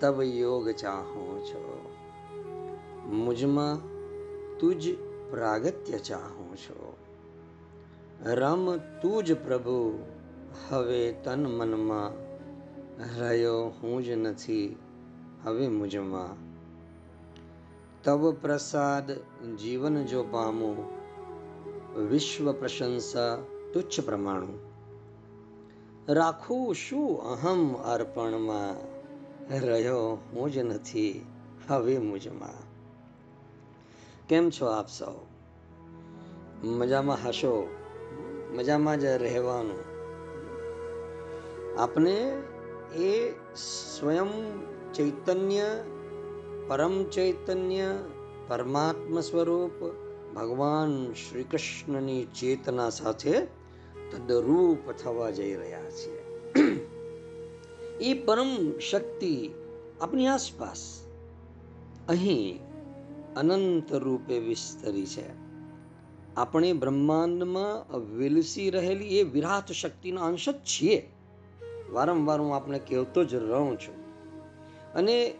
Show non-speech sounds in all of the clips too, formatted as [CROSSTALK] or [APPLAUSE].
તબ યોગ ચાહું છો મુજમાં તુજ પ્રાગત્ય ચાહું છો રમ તુજ પ્રભુ હવે તન મનમાં રહ્યો હું જ નથી હવે મુજમાં તવ પ્રસાદ જીવન જો પામું વિશ્વ પ્રશંસા તુચ્છ પ્રમાણું રાખું શું અહમ અર્પણમાં રહ્યો હું જ નથી, હવે મુજમાં. કેમ છો આપ સૌ? મજામાં હશો? મજામાં જ રહેવાનું? આપણે એ સ્વયં ચૈતન્ય, પરમ ચૈતન્ય, પરમાત્મા સ્વરૂપ ભગવાન શ્રી કૃષ્ણની ચેતના સાથે તદરૂપ થવા જઈ રહ્યા છીએ. એ પરમ શક્તિ આપણી આસપાસ અહીં અનંત રૂપે વિસ્તરી છે. આપણે બ્રહ્માંડમાં વિલસી રહેલી એ વિરાટ શક્તિનો અંશ જ છીએ. વારંવાર હું આપણે કહેતો જ રહું છું. અને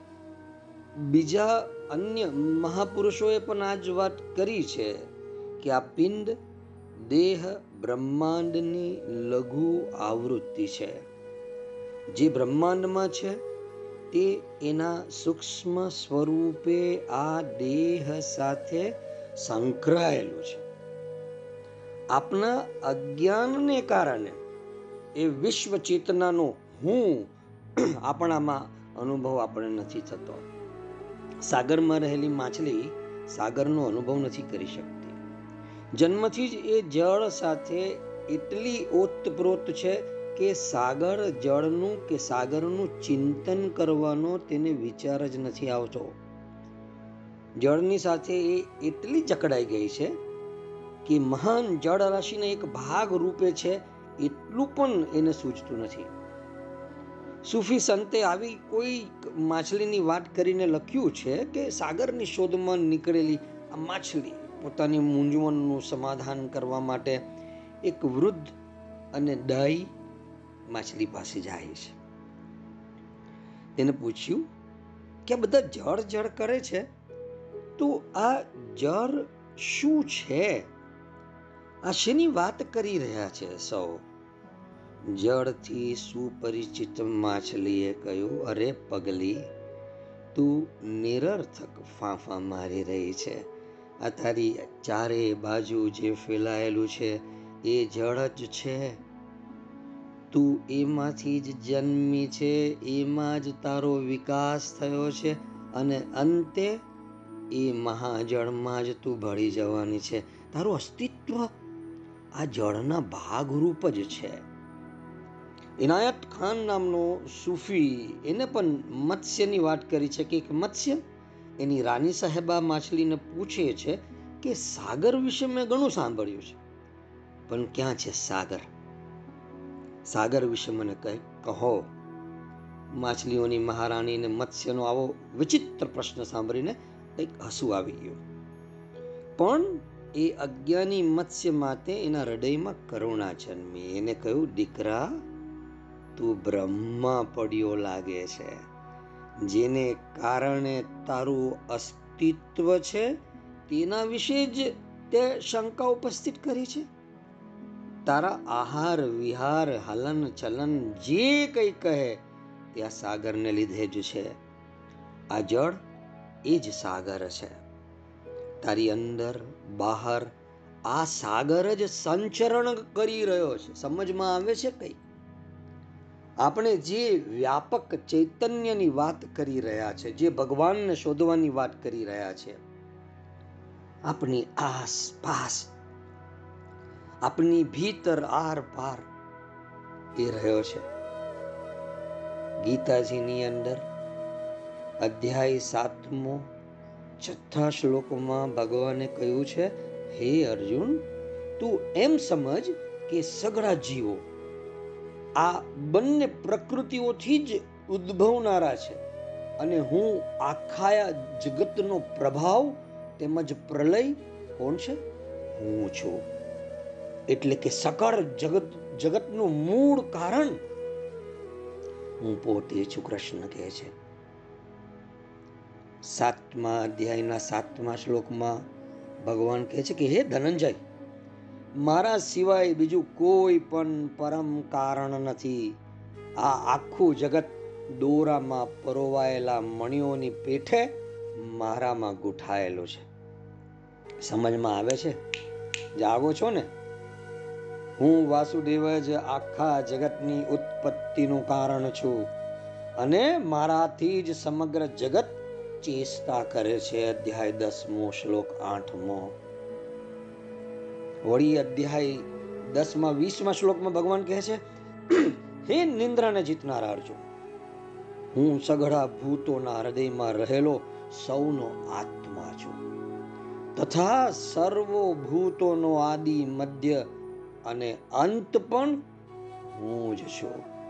બીજા અન્ય મહાપુરુષોએ પણ આ જ વાત કરી છે કે આ પિંડ દેહ બ્રહ્માંડની લઘુ આવૃત્તિ છે. જે બ્રહ્માંડમાં છે, તે એના સૂક્ષ્મ સ્વરૂપે આ દેહ સાથે સંકળાયેલું છે. આપના અજ્ઞાનને કારણે એ વિશ્વ ચેતનાનો હું આપણામાં અનુભવ આપણે નથી થતો. સાગરમાં રહેલી માછલી સાગરનો અનુભવ નથી કરી શકતી. જન્મથી જ એ જળ સાથે એટલી ઓતપ્રોત છે કે સાગર જળનું કે સાગરનું ચિંતન કરવાનો તેને વિચાર જ નથી આવતો. જળની સાથે એ એટલી જકડાઈ ગઈ છે કે મહાન જળ રાશિના એક ભાગ રૂપે છે એટલું પણ એને સૂચતું નથી. સૂફી સંતે આવી કોઈ માછલીની વાત કરીને લખ્યું છે કે સાગરની શોધમાં નીકળેલી આ માછલી પોતાની મૂંઝવણનું સમાધાન કરવા માટે એક વૃદ્ધ અને ડાઈ માછલી પાસે જાય છે. તેને પૂછ્યું, કે બધા જળ જળ કરે છે? તો આ જળ શું છે? આ શેની વાત કરી રહ્યા છે સૌ? જળથી સુપરિચિત માછલીએ કહ્યું, અરે પગલી, તું નિરર્થક ફાંફા મારી રહી છે. આ તારી ચારે બાજુ જે ફેલાયેલું છે એ જળ જ છે. તું એમાંથી જ જન્મી છે, એમાં જ તારો વિકાસ થયો છે અને અંતે એ મહાજળમાં જ તું ભળી જવાની છે. તારું અસ્તિત્વ આ જળના ભાગરૂપ જ છે. ઇનાયત ખાન નામનો સૂફી એને પણ મત્સ્યની વાત કરી છે કે એક મત્સ્ય એની રાની સાહેબા માછલીને પૂછે છે કે સાગર વિશે મેં ઘણું સાંભળ્યું છે. પણ ક્યાં છે સાગર? સાગર વિશે મને કંઈક કહો. માછલીઓની મહારાણીને મત્સ્યનો આવો વિચિત્ર પ્રશ્ન સાંભળીને કંઈક હસવું આવી ગયું. પણ એ અજ્ઞાની મત્સ્ય માટે એના હૃદયમાં કરુણા જન્મી. એને કહ્યું, દીકરા, તું બ્રહ્મા પડ્યો લાગે છે, જેને કારણે તારું અસ્તિત્વ છે, તેના વિશે જ તે શંકા ઉપસ્થિત કરી છે. તારા આહાર, વિહાર, હલન ચલન જે કંઈ કહે તે આ સાગરને લીધે જ છે. આ જળ એ જ સાગર છે. તારી અંદર, બહાર, આ સાગર જ સંચરણ કરી રહ્યો છે. સમજમાં આવે છે કંઈ? આપણે જે વ્યાપક ચૈતન્યની વાત કરી રહ્યા છે, જે ભગવાનને શોધવાની વાત કરી રહ્યા છે, આપણી આસપાસ આપની ભીતર આર પાર એ રહ્યો છે. ગીતાજીની અંદર અધ્યાય સાતમો, છઠ્ઠા શ્લોકમાં ભગવાને કહ્યું છે, હે અર્જુન, તું એમ સમજ કે સગળા જીવો, આ બંને પ્રકૃતિઓથી જ ઉદ્ભવનારા છે અને હું આખા જગતનો પ્રભાવ તેમજ પ્રલય, કોણ છે? હું છું. એટલે કે સકળ જગત, જગતનું મૂળ કારણ હું પોતે છું કૃષ્ણ કહે છે. સાતમા અધ્યાયના સાતમા શ્લોકમાં ભગવાન કહે છે કે, હે ધનંજય, મારા સિવાય બીજું કોઈ પણ પરમ કારણ નથી. આ આખું જગત દોરામાં પરોવાયેલા મણિઓની પેઠે મારામાં ગૂંઠાયેલું છે. સમજમાં આવે છે? જાગો છો ને? હું વાસુદેવ જ આખા જગતની ઉત્પત્તિનું કારણ છું અને મારાથી જ સમગ્ર જગત ચેષ્ટા કરે છે અધ્યાય દસમો, શ્લોક આઠમો. વળી અધ્યાય દસમાં, વીસમાં શ્લોકમાં ભગવાન કહે છે, હે નિંદ્રાને જીતનાર અર્જુન હું સઘળા ભૂતોના હૃદયમાં રહેલો સૌનો આત્મા છું. તથા સર્વો ભૂતોનો આદિ મધ્ય અને અંત પણ હું જ છું.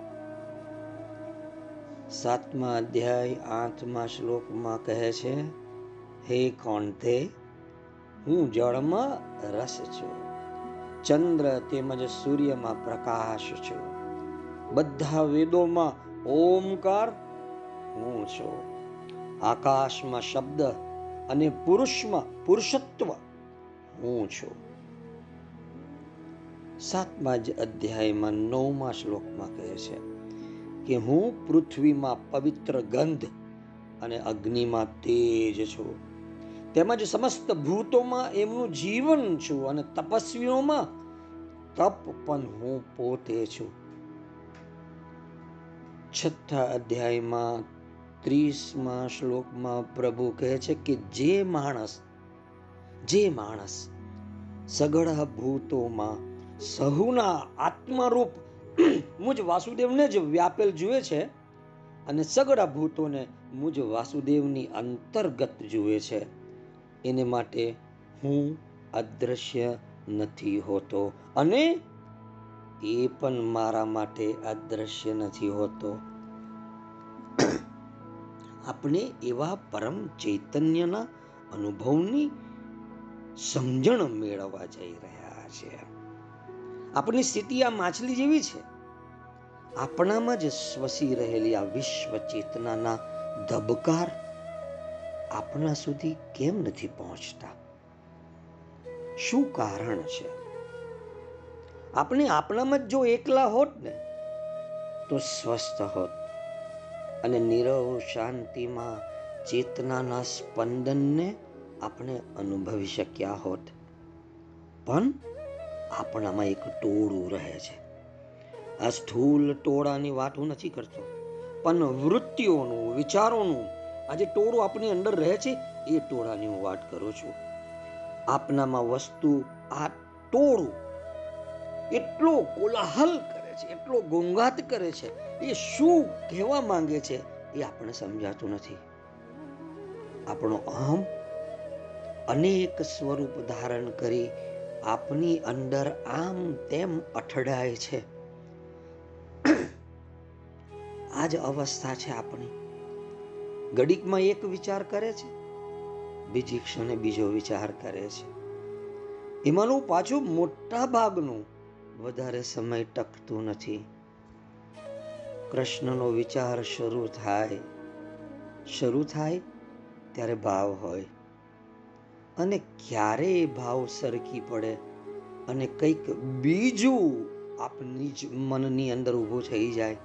સાતમા અધ્યાય, આઠમા શ્લોકમાં કહે છે, હે કોણતે હું જળમાં રસ છું. ચંદ્ર તેમજ સૂર્યમાં પ્રકાશ છું. બધા વેદોમાં ઓમકાર હું છું. આકાશમાં શબ્દ અને પુરુષમાં પુરુષત્વ હું છું. સાતમા જ અધ્યાયમાં નવમા શ્લોકમાં કહે છે કે હું પૃથ્વીમાં પવિત્ર ગંધ અને અગ્નિમાં તેજ છું. તેમજ સમસ્ત ભૂતોમાં એમનું જીવન છું અને તપસ્વીઓમાં તપ પણ હું પોતે છું. છઠ્ઠા અધ્યાયમાં ત્રીસમાં શ્લોકમાં પ્રભુ કહે છે કે જે માણસ જે માણસ સગળા ભૂતોમાં સહુના આત્મારૂપ મુજ વાસુદેવને જ વ્યાપેલ જુએ છે અને સગડા ભૂતોને મુજ વાસુદેવની અંતર્ગત જુએ છે. એને માટે હું અદ્રશ્ય નથી હોતો અને એ પણ મારા માટે અદ્રશ્ય નથી હોતો. આપણે એવા પરમ ચૈતન્યના અનુભવની સમજણ મેળવવા જઈ રહ્યા છે આપણી સ્થિતિ આ માછલી જેવી છે. આપણામાં જ સ્વસી રહેલી આ વિશ્વ ચેતનાના ધબકાર આપણા સુધી કેમ નથી પહોંચતા? શું કારણ છે? આપણે આપણામાં જ જો એકલા હોત ને, તો સ્વસ્થ હોત અને નીરવ શાંતિમાં ચેતનાના સ્પંદનને આપણે અનુભવી શક્યા હોત. પણ આપણામાં એક ટોળું રહે છે. આ સ્થૂલ ટોળાની વાત હું નથી કરતો, પણ વૃત્તિઓનું, વિચારોનું, આ જે ટોળું આપણી અંદર રહે છે, એ ટોળાની હું વાત કરું છું. આપનામાં વસ્તુ આ ટોળું એટલો કોલાહલ કરે છે, એટલો ગોંગાત કરે છે, એ શું કહેવા માંગે છે, એ આપણે સમજાતું નથી. આપણો અહમ અનેક સ્વરૂપ ધારણ કરી આપની અંદર આમ તેમ અઠડાય છે. આ જ અવસ્થા છે આપણી ઘડીકમાં એક વિચાર કરે છે, બીજી ક્ષણે બીજો વિચાર કરે છે. એમાંનું પાછું મોટા ભાગનું વધારે સમય ટકતું નથી. કૃષ્ણનો વિચાર શરૂ થાય શરૂ થાય ત્યારે ભાવ હોય. અને ક્યારે એ ભાવ સરકી પડે અને કંઈક બીજું આપની જ મનની અંદર ઊભું થઈ જાય.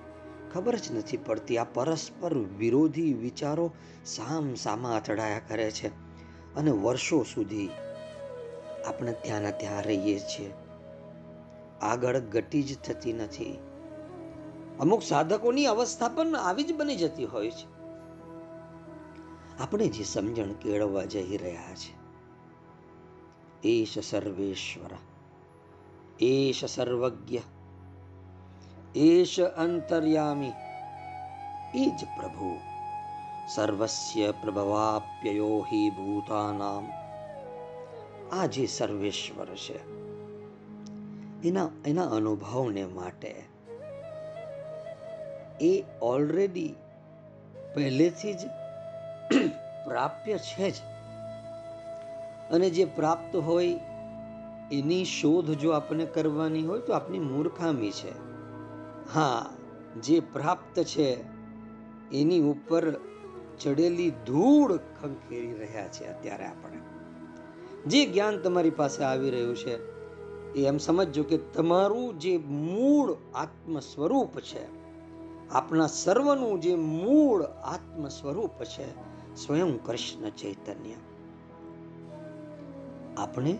ખબર જ નથી પડતી, આ પરસ્પર વિરોધી વિચારો સામ સામા અથડાયા કરે છે અને વર્ષો સુધી આપણે ત્યાંના ત્યાં રહીએ છીએ. આગળ ગતિ જ થતી નથી. અમુક સાધકોની અવસ્થા પણ આવી જ બની જતી હોય છે. આપણે જે સમજણ કેળવવા જઈ રહ્યા છે એશ સર્વેશ્વર એશ સર્વજ્ઞ એશ અંતર્યામી એ જ પ્રભુ સર્વસ્ય પ્રભવાપ્યયો હિ ભૂતાનામ આ જે સર્વેશ્વર છે એના એના અનુભવને માટે એ ઓલરેડી પહેલેથી જ પ્રાપ્ય છે જ અને જે પ્રાપ્ત હોય એની શોધ જો આપણને કરવાની હોય તો આપણી મૂર્ખામી છે. હા, જે પ્રાપ્ત છે એની ઉપર ચડેલી ધૂળ ખંખેરી રહ્યા છે અત્યારે આપણે. જે જ્ઞાન તમારી પાસે આવી રહ્યું છે, એ એમ સમજજો કે તમારું જે મૂળ આત્મ સ્વરૂપ છે આપણા સર્વનું જે મૂળ આત્મ સ્વરૂપ છે, સ્વયં કૃષ્ણ ચૈતન્ય. આપણે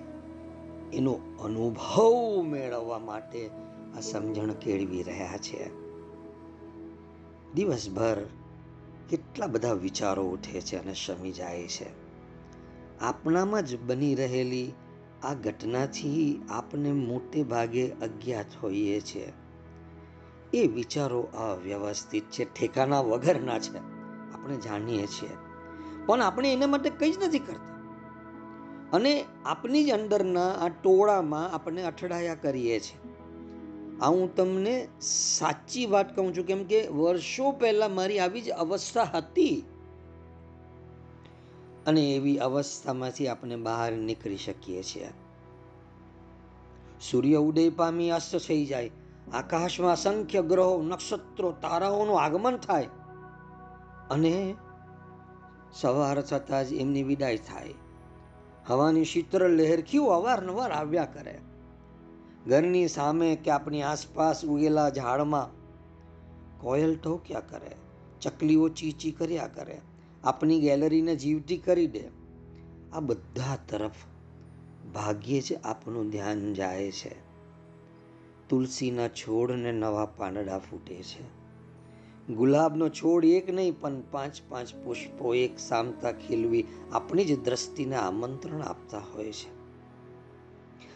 એનો અનુભવ મેળવવા માટે આ સમજણ કેળવી રહ્યા છે. દિવસભર કેટલા બધા વિચારો ઉઠે છે અને શમી જાય છે. આપણામાં જ બની રહેલી આ ઘટનાથી આપને મોટે ભાગે અજ્ઞાત હોઈએ છીએ એ વિચારો અવ્યવસ્થિત છે ઠેકાના વગરના છે, આપણે જાણીએ છીએ. પણ આપણે એના માટે કંઈ જ નથી કરતા. અને આપની જ અંદરના આ ટોળામાં આપણે અથડાયા કરીએ છીએ. આ હું તમને સાચી વાત કહું છું, કેમ કે વર્ષો પહેલા મારી આવી જ અવસ્થા હતી. અને એવી અવસ્થામાંથી આપણે બહાર નીકળી શકીએ છીએ. સૂર્ય ઉદય પામી અસ્ત થઈ જાય. આકાશમાં અસંખ્ય ગ્રહો, નક્ષત્રો, તારાઓનું આગમન થાય. અને સવાર થતાં જ એમની વિદાય થાય. હવાની શીતળ કેવું અવારનવાર આવ્યા કરે. ઘરની સામે કે આપણી આસપાસ ઉગેલા ઝાડમાં કોયલ ઠોક્યા કરે, ચકલીઓ ચીચી કર્યા કરે આપણી ગેલેરીને જીવતી કરી દે. આ બધા તરફ ભાગ્યે જ આપણું ધ્યાન જાય છે. તુલસીના છોડને નવા પાંદડા ફૂટે છે. ગુલાબનો છોડ એક નહીં, પણ પાંચ પાંચ પુષ્પો એક સામતા ખીલવી આપણી જ દ્રષ્ટિને આમંત્રણ આપતા હોય છે.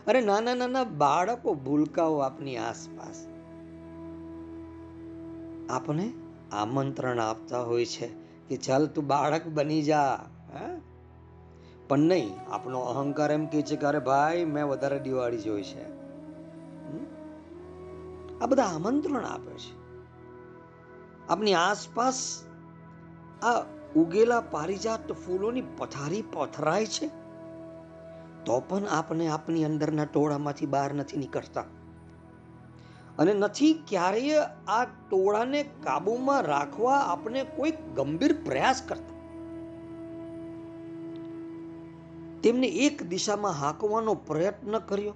અરે નાના નાના બાળકો ભૂલકાઓ આપની આસપાસ આપને આમંત્રણ આપતા હોય છે કે ચાલ તું બાળક બની જા પણ નહીં, આપણો અહંકાર એમ કે છે કે અરે ભાઈ, મેં વધારે દિવાળી જોઈ છે. આ બધા આમંત્રણ આપે છે. આપની આસપાસ આ ઉગેલા પારિજાત ફૂલોની પથારી પથરાય છે? તો પણ આપણે આપની અંદરના ટોળામાંથી બહાર નથી નીકળતા. અને નથી ક્યારેય આ ટોળાને કાબૂમાં રાખવા આપણે કોઈ ગંભીર પ્રયાસ કરતા. તેમને એક દિશામાં હાંકવાનો પ્રયત્ન કર્યો.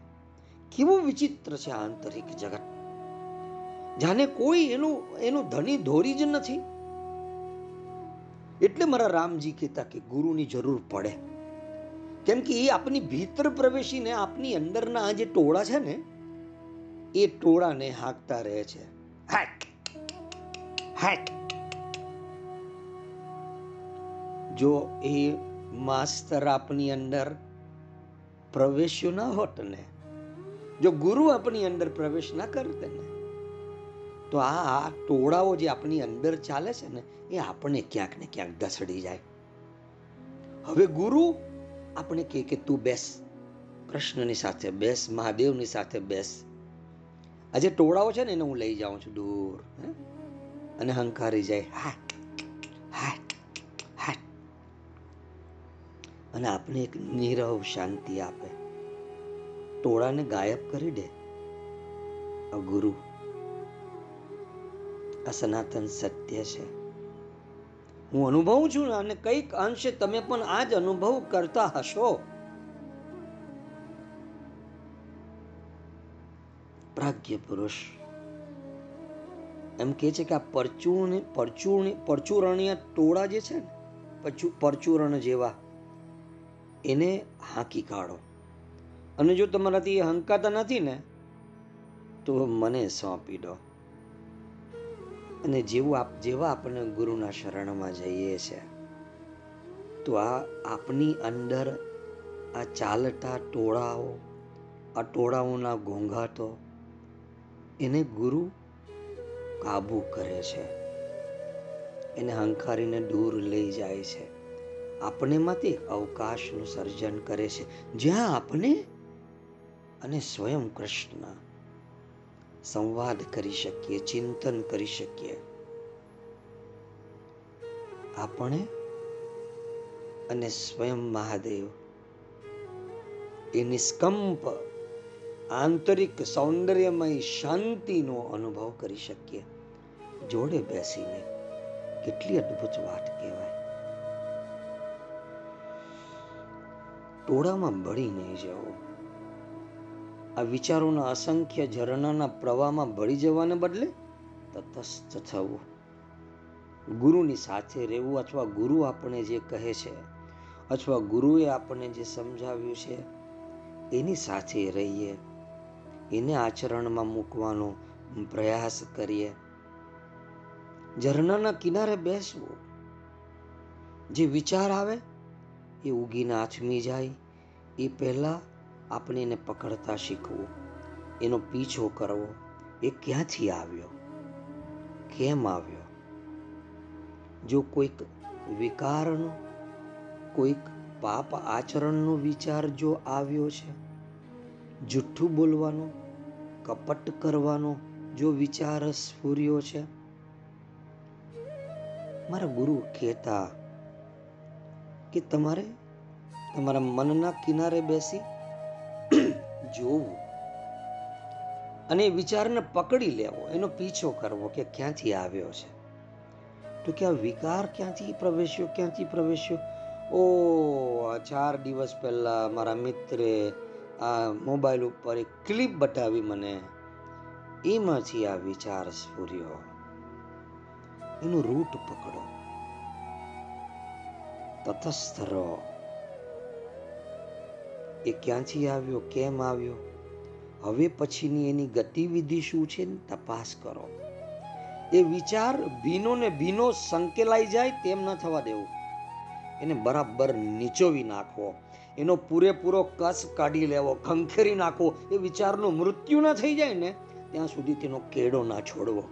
કેવું વિચિત્ર છે આંતરિક જગત. જાણે કોઈ એનું એનું ધણી ધોરી જ નથી. એટલે મારા રામજી કહેતા કે ગુરુની જરૂર પડે. કેમ કે એ આપની ભીતર પ્રવેશીને આપની અંદરના આ જે ટોળા છે ને, એ ટોળાને હાંકતા રહે છે. હાક હાક. જો એ માસ્તર આપની અંદર પ્રવેશ્યો ના હોત ને, જો ગુરુ આપની અંદર પ્રવેશ ના કરતે ને તો આ ટોળાઓ જે આપણી અંદર ચાલે છે ને, એ આપણને ક્યાંક ને ક્યાંક ધસડી જાય. હવે ગુરુ, આપણે કહે કે તું બેસ, કૃષ્ણની સાથે બેસ, મહાદેવની સાથે બેસ. આ જે ટોળાઓ છે ને, એને હું લઈ જાઉં છું દૂર અને હંકારી જાય, હાટ હાટ હાટ. અને આપણે એક નીરવ શાંતિ આપે. ટોળાને ગાયબ કરી દે. ગુરુ આ સનાતન સત્ય છે. હું અનુભવું છું અને કંઈક અંશે તમે પણ આ જ અનુભવ કરતા હશો. પ્રાગ્ય પુરુષ, એમ કે છે કે આ પરચુણ પરચુણ, પરચુરણીય ટોળા જે છે ને પરચુરણ જેવા, એને હાંકી કાઢો. અને જો તમારાથી હંકાતા નથી ને, તો મને સોંપી દો. અને જેવું આપ, જેવા આપણે ગુરુના શરણમાં જઈએ છે, તો આ આપની અંદર આ ચાલતા ટોળાઓ, આ ટોળાઓના ઘોંઘાટો એને ગુરુ કાબુ કરે છે. એને હંકારીને દૂર લઈ જાય છે. આપણેમાંથી અવકાશનું સર્જન કરે છે. જ્યાં આપણે અને સ્વયં કૃષ્ણ સંવાદ કરી શકીએ, ચિંતન કરી શકીએ. આપણે અને સ્વયં મહાદેવ એ નિષ્કંપ આંતરિક સૌંદર્યમય શાંતિનો અનુભવ કરી શકીએ. જોડે બેસીને કેટલી અદ્ભુત વાત કહેવાય. ટોળામાં ભળી નહીં જવું આ વિચારોના અસંખ્ય ઝરણાના પ્રવાહમાં ભળી જવાને બદલે તટસ્થ થવું. ગુરુની સાથે રહેવું અથવા ગુરુ આપણે જે કહે છે અથવા ગુરુએ આપણને જે સમજાવ્યું છે, એની સાથે રહીએ. એને આચરણમાં મૂકવાનો પ્રયાસ કરીએ. ઝરણાના કિનારે બેસવું. જે વિચાર આવે, એ ઉગીને આથમી જાય. એ પહેલા આપણે એને પકડતા શીખવું. એનો પીછો કરવો. એ ક્યાંથી આવ્યો? કેમ આવ્યો? જો કોઈક વિકારનો, કોઈક પાપ આચરણનો વિચાર જો આવ્યો છે, જુઠ્ઠું બોલવાનો, કપટ કરવાનો જો વિચાર સ્ફૂર્યો છે, મારા ગુરુ કહેતા કે તમારે તમારા મનના કિનારે બેસી જોવું. અને વિચારને પકડી લેવો, એનો પીછો કરવો કે ક્યાંથી આવ્યો છે. તો કે આ વિકાર ક્યાંથી પ્રવેશ્યો ક્યાંથી પ્રવેશ્યો? ઓ ચાર દિવસ પહેલાં મારા મિત્રે આ મોબાઈલ ઉપર એક ક્લિપ બતાવી મને. એમાંથી આ વિચાર સ્ફૂર્યો. એનું રૂટ પકડો. તટસ્થ રહો. એ ક્યાંથી આવ્યો, કેમ આવ્યો? હવે પછીની એની ગતિવિધિ શું છે તપાસ કરો. એ વિચાર ભીનો ને ભીનો સંકેલાઈ જાય તેમ ન થવા દેવું. એને બરાબર નીચોવી નાખવો. એનો પૂરેપૂરો કસ કાઢી લેવો, ખંખેરી નાખવો. એ વિચારનું મૃત્યુ ન થઈ જાય ને ત્યાં સુધી તેનો કેડો ના છોડવો.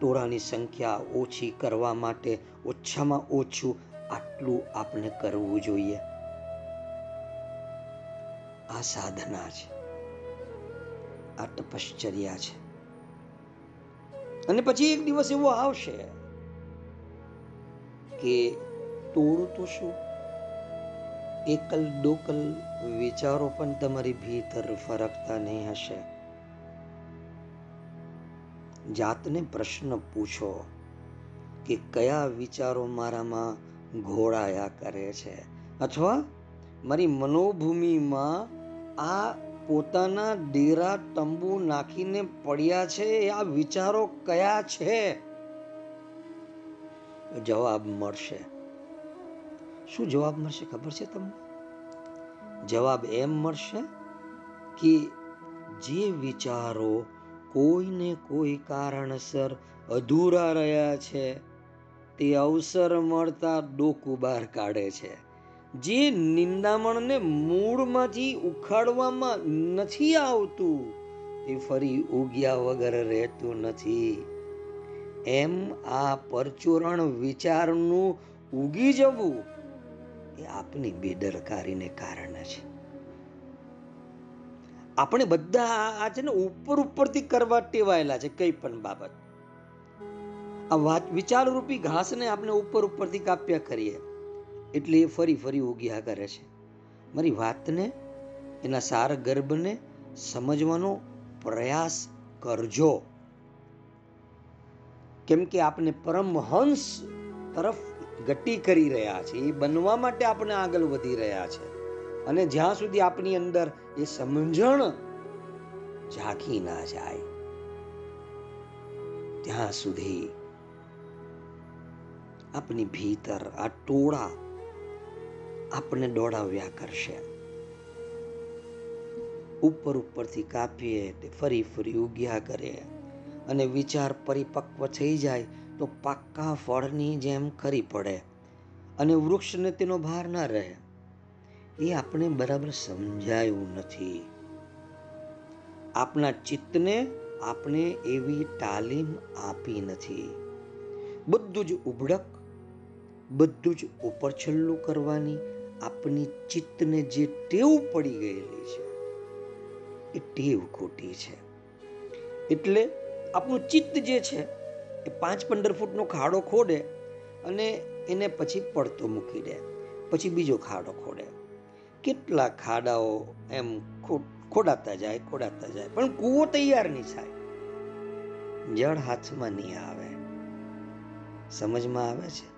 ટોળાની સંખ્યા ઓછી કરવા માટે ઓછામાં ઓછું આટલું આપણે કરવું જોઈએ. આ સાધના છે. આ તપશ્ચર્યા છે. અને પછી એક દિવસ એવો આવશે કે તોડું તો શું? એકલ દોકલ વિચારો પણ તમારી ભીતર ફરકતા નહીં હશે. જાતને પ્રશ્ન પૂછો કે કયા વિચારો મારામાં ઘોળાયા કરે છે? અથવા મારી મનોભૂમિમાં આ પોતાના ડેરા તંબુ નાખીને પડ્યા છે આ વિચારો કયા છે? જવાબ મળશે. શું જવાબ મળશે ખબર છે તમને? જવાબ એમ મળશે કે જે વિચારો કોઈને કોઈ કારણસર અધૂરા રહ્યા છે, તે અવસર મળતા ડોકું બહાર કાઢે છે. જે નિંદામણને મૂળમાંથી ઉખાડવામાં નથી આવતું, તે ફરી ઉગ્યા વગર રહેતું નથી. એમ આ પરચુરણ વિચારનું ઉગી જવું એ આપની બેદરકારીને કારણે છે. આપણે બધા આ છે ને ઉપર ઉપરથી કરવા ટેવાયેલા છે કઈ પણ બાબત. આ વાત વિચારરૂપી ઘાસને આપણે ઉપર ઉપરથી કાપ્યા કરીએ. એટલે એ ફરી ફરી ઉગ્યા કરે છે. મારી વાતને, એના સાર ગર્ભને સમજવાનો પ્રયાસ કરજો. કેમ કે આપણે પરમહંસ તરફ ગતિ કરી રહ્યા છે. એ બનવા માટે આપણે આગળ વધી રહ્યા છે. અને જ્યાં સુધી આપણી અંદર એ સમજણ ઝાંખી ના જાય, ત્યાં સુધી આપની ભીતર આ ટોળા આપણને દોડાવ્યા કરશે. ઉપર ઉપરથી કાપીએ તે ફરી ફરી ઉગ્યા કરે. અને વિચાર પરિપક્વ થઈ જાય તો પાક્કા ફળની જેમ ખરી પડે અને વૃક્ષને તેનો ભાર ના રહે. એ આપણે બરાબર સમજાયું નથી. આપણા ચિત્તને આપણે એવી તાલીમ આપી નથી. બધું જ ઉબડક બધું જ ઉપર છલ્લું કરવાની આપની ચિત્તને જે ટેવ પડી ગયેલી છે, એ ટેવ ખોટી છે. એટલે આપણું ચિત્ત જે છે, એ પાંચ પંદર ફૂટનો ખાડો ખોડે અને એને પછી પડતો મૂકી દે, પછી બીજો ખાડો ખોડે. કેટલા ખાડાઓ એમ ખોડાતા જાય ખોડાતા જાય, પણ કૂવો તૈયાર નહીં થાય. જળ હાથમાં નહીં આવે. સમજમાં આવે છે?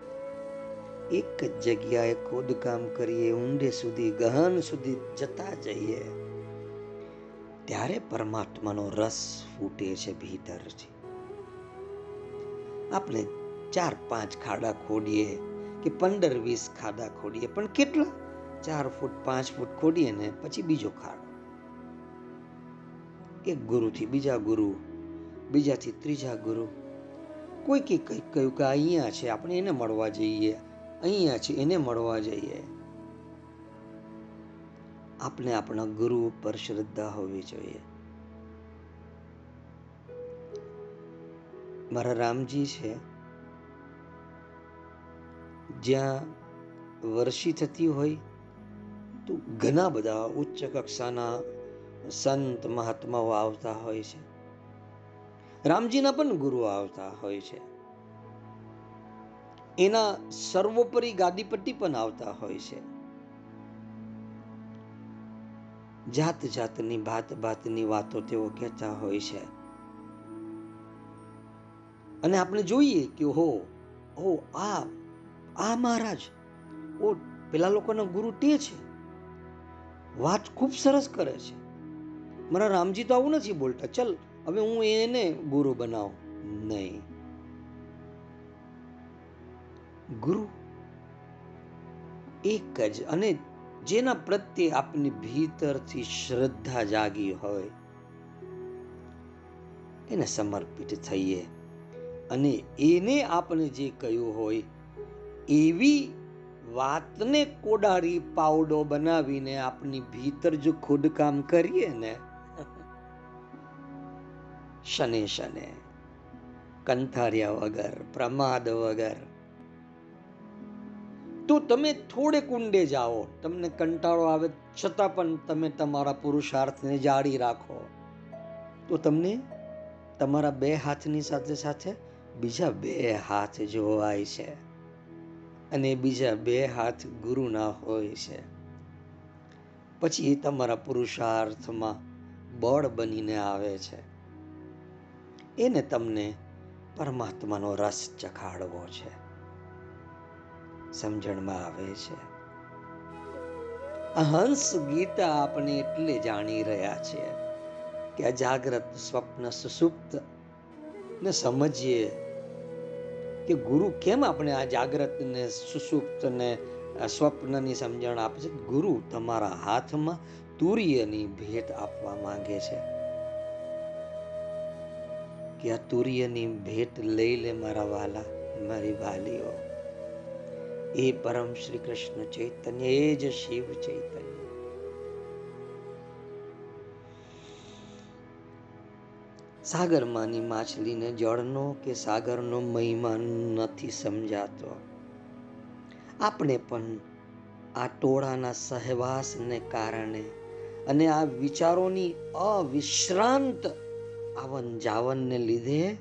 એક જ જગ્યાએ ખોદકામ કરીએ, ઊંડે સુધી, ગહન સુધી જતા જઈએ. ત્યારે પરમાત્માનો રસ ફૂટે છે ભીતરથી. આપણે ચાર પાંચ ખાડા ખોડીએ કે પંદર વીસ ખાડા ખોડીએ પણ કેટલા? ચાર ફૂટ, પાંચ ફૂટ ખોડીએ ને પછી બીજો ખાડો. એક ગુરુથી બીજા ગુરુ, બીજાથી ત્રીજા ગુરુ. કોઈ કંઈક કહ્યું કે અહીંયા છે, આપણે એને મળવા જઈએ. અહીંયા છે એને મળવા જઈએ. આપણે આપણા ગુરુ ઉપર શ્રદ્ધા હોવી જોઈએ. મારા રામજી છે. જ્યાં વર્ષી થતી હોય તો ઘણા બધા ઉચ્ચ કક્ષાના સંત મહાત્માઓ આવતા હોય છે. રામજીના પણ ગુરુ આવતા હોય છે. એના સર્વોપરી ગાદીપટ્ટી પણ આવતા હોય છે. જાત જાતની ભાત ભાતની વાતો તેઓ કહેતા હોય છે. અને આપણે જોઈએ કે હો હો, આ આ મહારાજ, ઓ, પેલા લોકોના ગુરુ તે છે. વાત ખૂબ સરસ કરે છે. મારા રામજી તો આવું નથી બોલતા. ચલ, હવે હું એને ગુરુ બનાવું. નહીં. ગુરુ એક જ અને જેના પ્રત્યે આપની ભીતરથી શ્રદ્ધા જાગી હોય, એને સમર્પિત થઈએ. અને એને આપણે જે કહ્યું હોય, એવી વાતને કોડારી પાવડો બનાવીને આપની ભીતર જો ખોદકામ કરીએ ને, શને શને, કંથાર્યા વગર, પ્રમાદ વગર તો તમે થોડે કુંડે જાઓ. તમને કંટાળો આવે છતાં પણ તમે તમારા પુરુષાર્થને જાળી રાખો. તો તમને તમારા બે હાથની સાથે સાથે બીજા બે હાથ જોવાય છે. અને બીજા બે હાથ ગુરુના હોય છે. પછી તમારા પુરુષાર્થમાં બળ બનીને આવે છે. એને તમને પરમાત્માનો રસ ચખાડવો છે. સમજણમાં આવે છે. હંસ ગીતા આપણે એટલે જાણી રહ્યા છીએ કે આ જાગ્રત સ્વપ્ન સુસુપ્ત ને સમજીએ કે ગુરુ કેમ આપણે આ જાગ્રત ને સુસુપ્ત ને સ્વપ્નની સમજણ આપે છે? ગુરુ તમારા હાથમાં તુર્યની ભેટ આપવા માંગે છે. કે આ તુર્યની ભેટ લઈ લે મારા વાલા, મારી વાલીઓ. એ પરમ શ્રી કૃષ્ણ ચૈતન્ય, એ જ શિવ ચૈતન્ય. સાગરમાંની માછલીને જળનો કે સાગરનો મહિમા નથી સમજાતો. આપણે પણ આ ટોળાના સહવાસને કારણે અને આ વિચારોની અવિશ્રાંત આવન જાવનને લીધે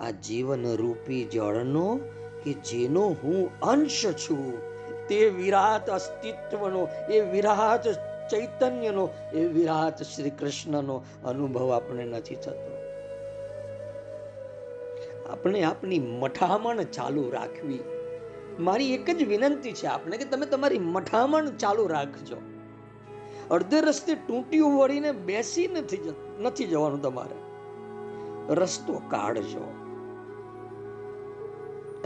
આ જીવન રૂપી જળનો કે જેનો હું અંશ છું, તે વિરાટ અસ્તિત્વનો, એ વિરાટ ચૈતન્યનો, એ વિરાટ શ્રી કૃષ્ણનો અનુભવ આપણે નથી થતો. આપણે આપણી મઠામણ ચાલુ રાખવી. મારી એક જ વિનંતી છે આપણે કે તમે તમારી મઠામણ ચાલુ રાખજો. અડધે રસ્તે તૂટ્યું વળીને બેસી નથી નથી જવાનું તમારે. રસ્તો કાઢજો.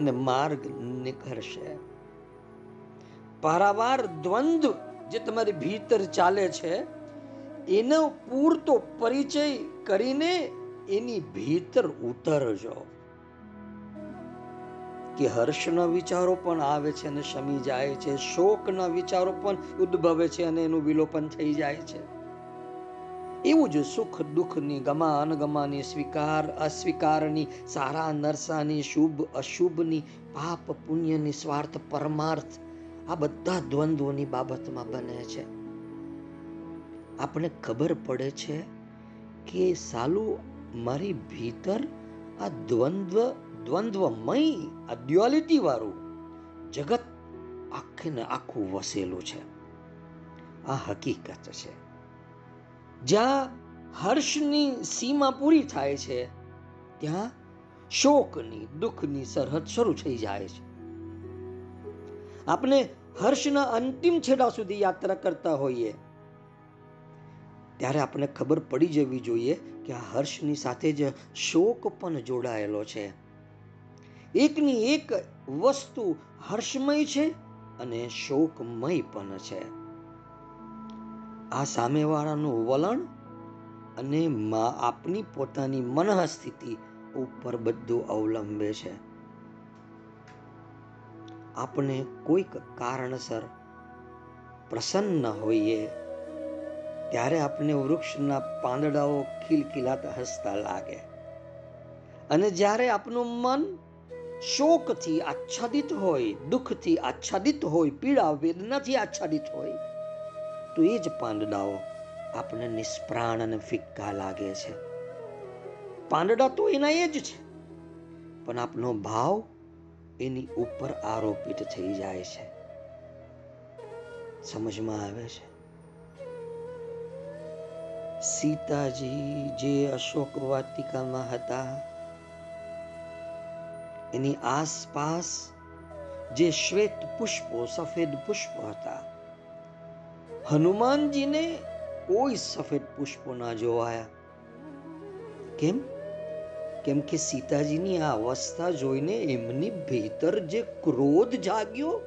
અને માર્ગ નીકળશે પારાવાર દ્વંદ્વ જે તમારી ભીતર ચાલે છે, એનો પૂરતો પરિચય કરીને એની ભીતર ઉતરજો. કે હર્ષના વિચારો પણ આવે છે અને શમી જાય છે, શોકના વિચારો પણ ઉદ્ભવે છે અને એનું વિલોપન થઈ જાય છે. એવું જ સુખ દુઃખની ગમા અનગમાની સ્વીકાર અસ્વીકારની સારા નરસાની શુભ, અશુભની પાપ પુણ્યની સ્વાર્થ પરમાર્થ, આ બધા દ્વંદ્વોની બાબતમાં બને છે. આપણે ખબર પડે છે કે સાલું, મારી ભીતર આ દ્વંદ્વ, દ્વંદ્વમય, આ ડ્યુઆલિટી વાળું જગત આખે ને આખું વસેલું છે. આ હકીકત છે. જ્યાં હર્ષની સીમા પૂરી થાય છે, ત્યાં શોકની, દુઃખની સરહદ શરૂ થઈ જાય છે. આપણે હર્ષના અંતિમ છેડા સુધી યાત્રા કરતા હોઈએ. ત્યારે આપણે ખબર પડી જવી જોઈએ કે આ હર્ષની સાથે જ શોક પણ જોડાયેલો છે. એકની એક વસ્તુ હર્ષમય છે અને શોકમય પણ છે. આ સામેવાળાનું વલણ અને આપની પોતાની મનઃસ્થિતિ ઉપર બધું અવલંબે છે. આપણે કોઈક કારણસર પ્રસન્ન હોઈએ, ત્યારે આપણે વૃક્ષના પાંદડાઓ ખીલખીલાતા હસતા લાગે. અને જ્યારે આપણું મન શોકથી આચ્છાદિત હોય, દુઃખથી આચ્છાદિત હોય, પીડા, વેદનાથી આચ્છાદિત હોય તો એ જ પાંદડાઓ આપણને નિષ્પ્રાણ અને ફિક્કા લાગે છે. પાંદડા તો એના એ જ છે, પણ આપનો ભાવ એની ઉપર આરોપિત થઈ જાય છે. સમજમાં આવે છે? સીતાજી જે અશોક વાટિકામાં હતા, એની આસપાસ જે શ્વેત પુષ્પો, સફેદ પુષ્પો હતા હનુમાનજીને કોઈ સફેદ પુષ્પો ના જોવાયા. કેમ? કેમ કે સીતાજીની આ અવસ્થા જોઈને એમની ભીતર જે ક્રોધ જાગ્યો,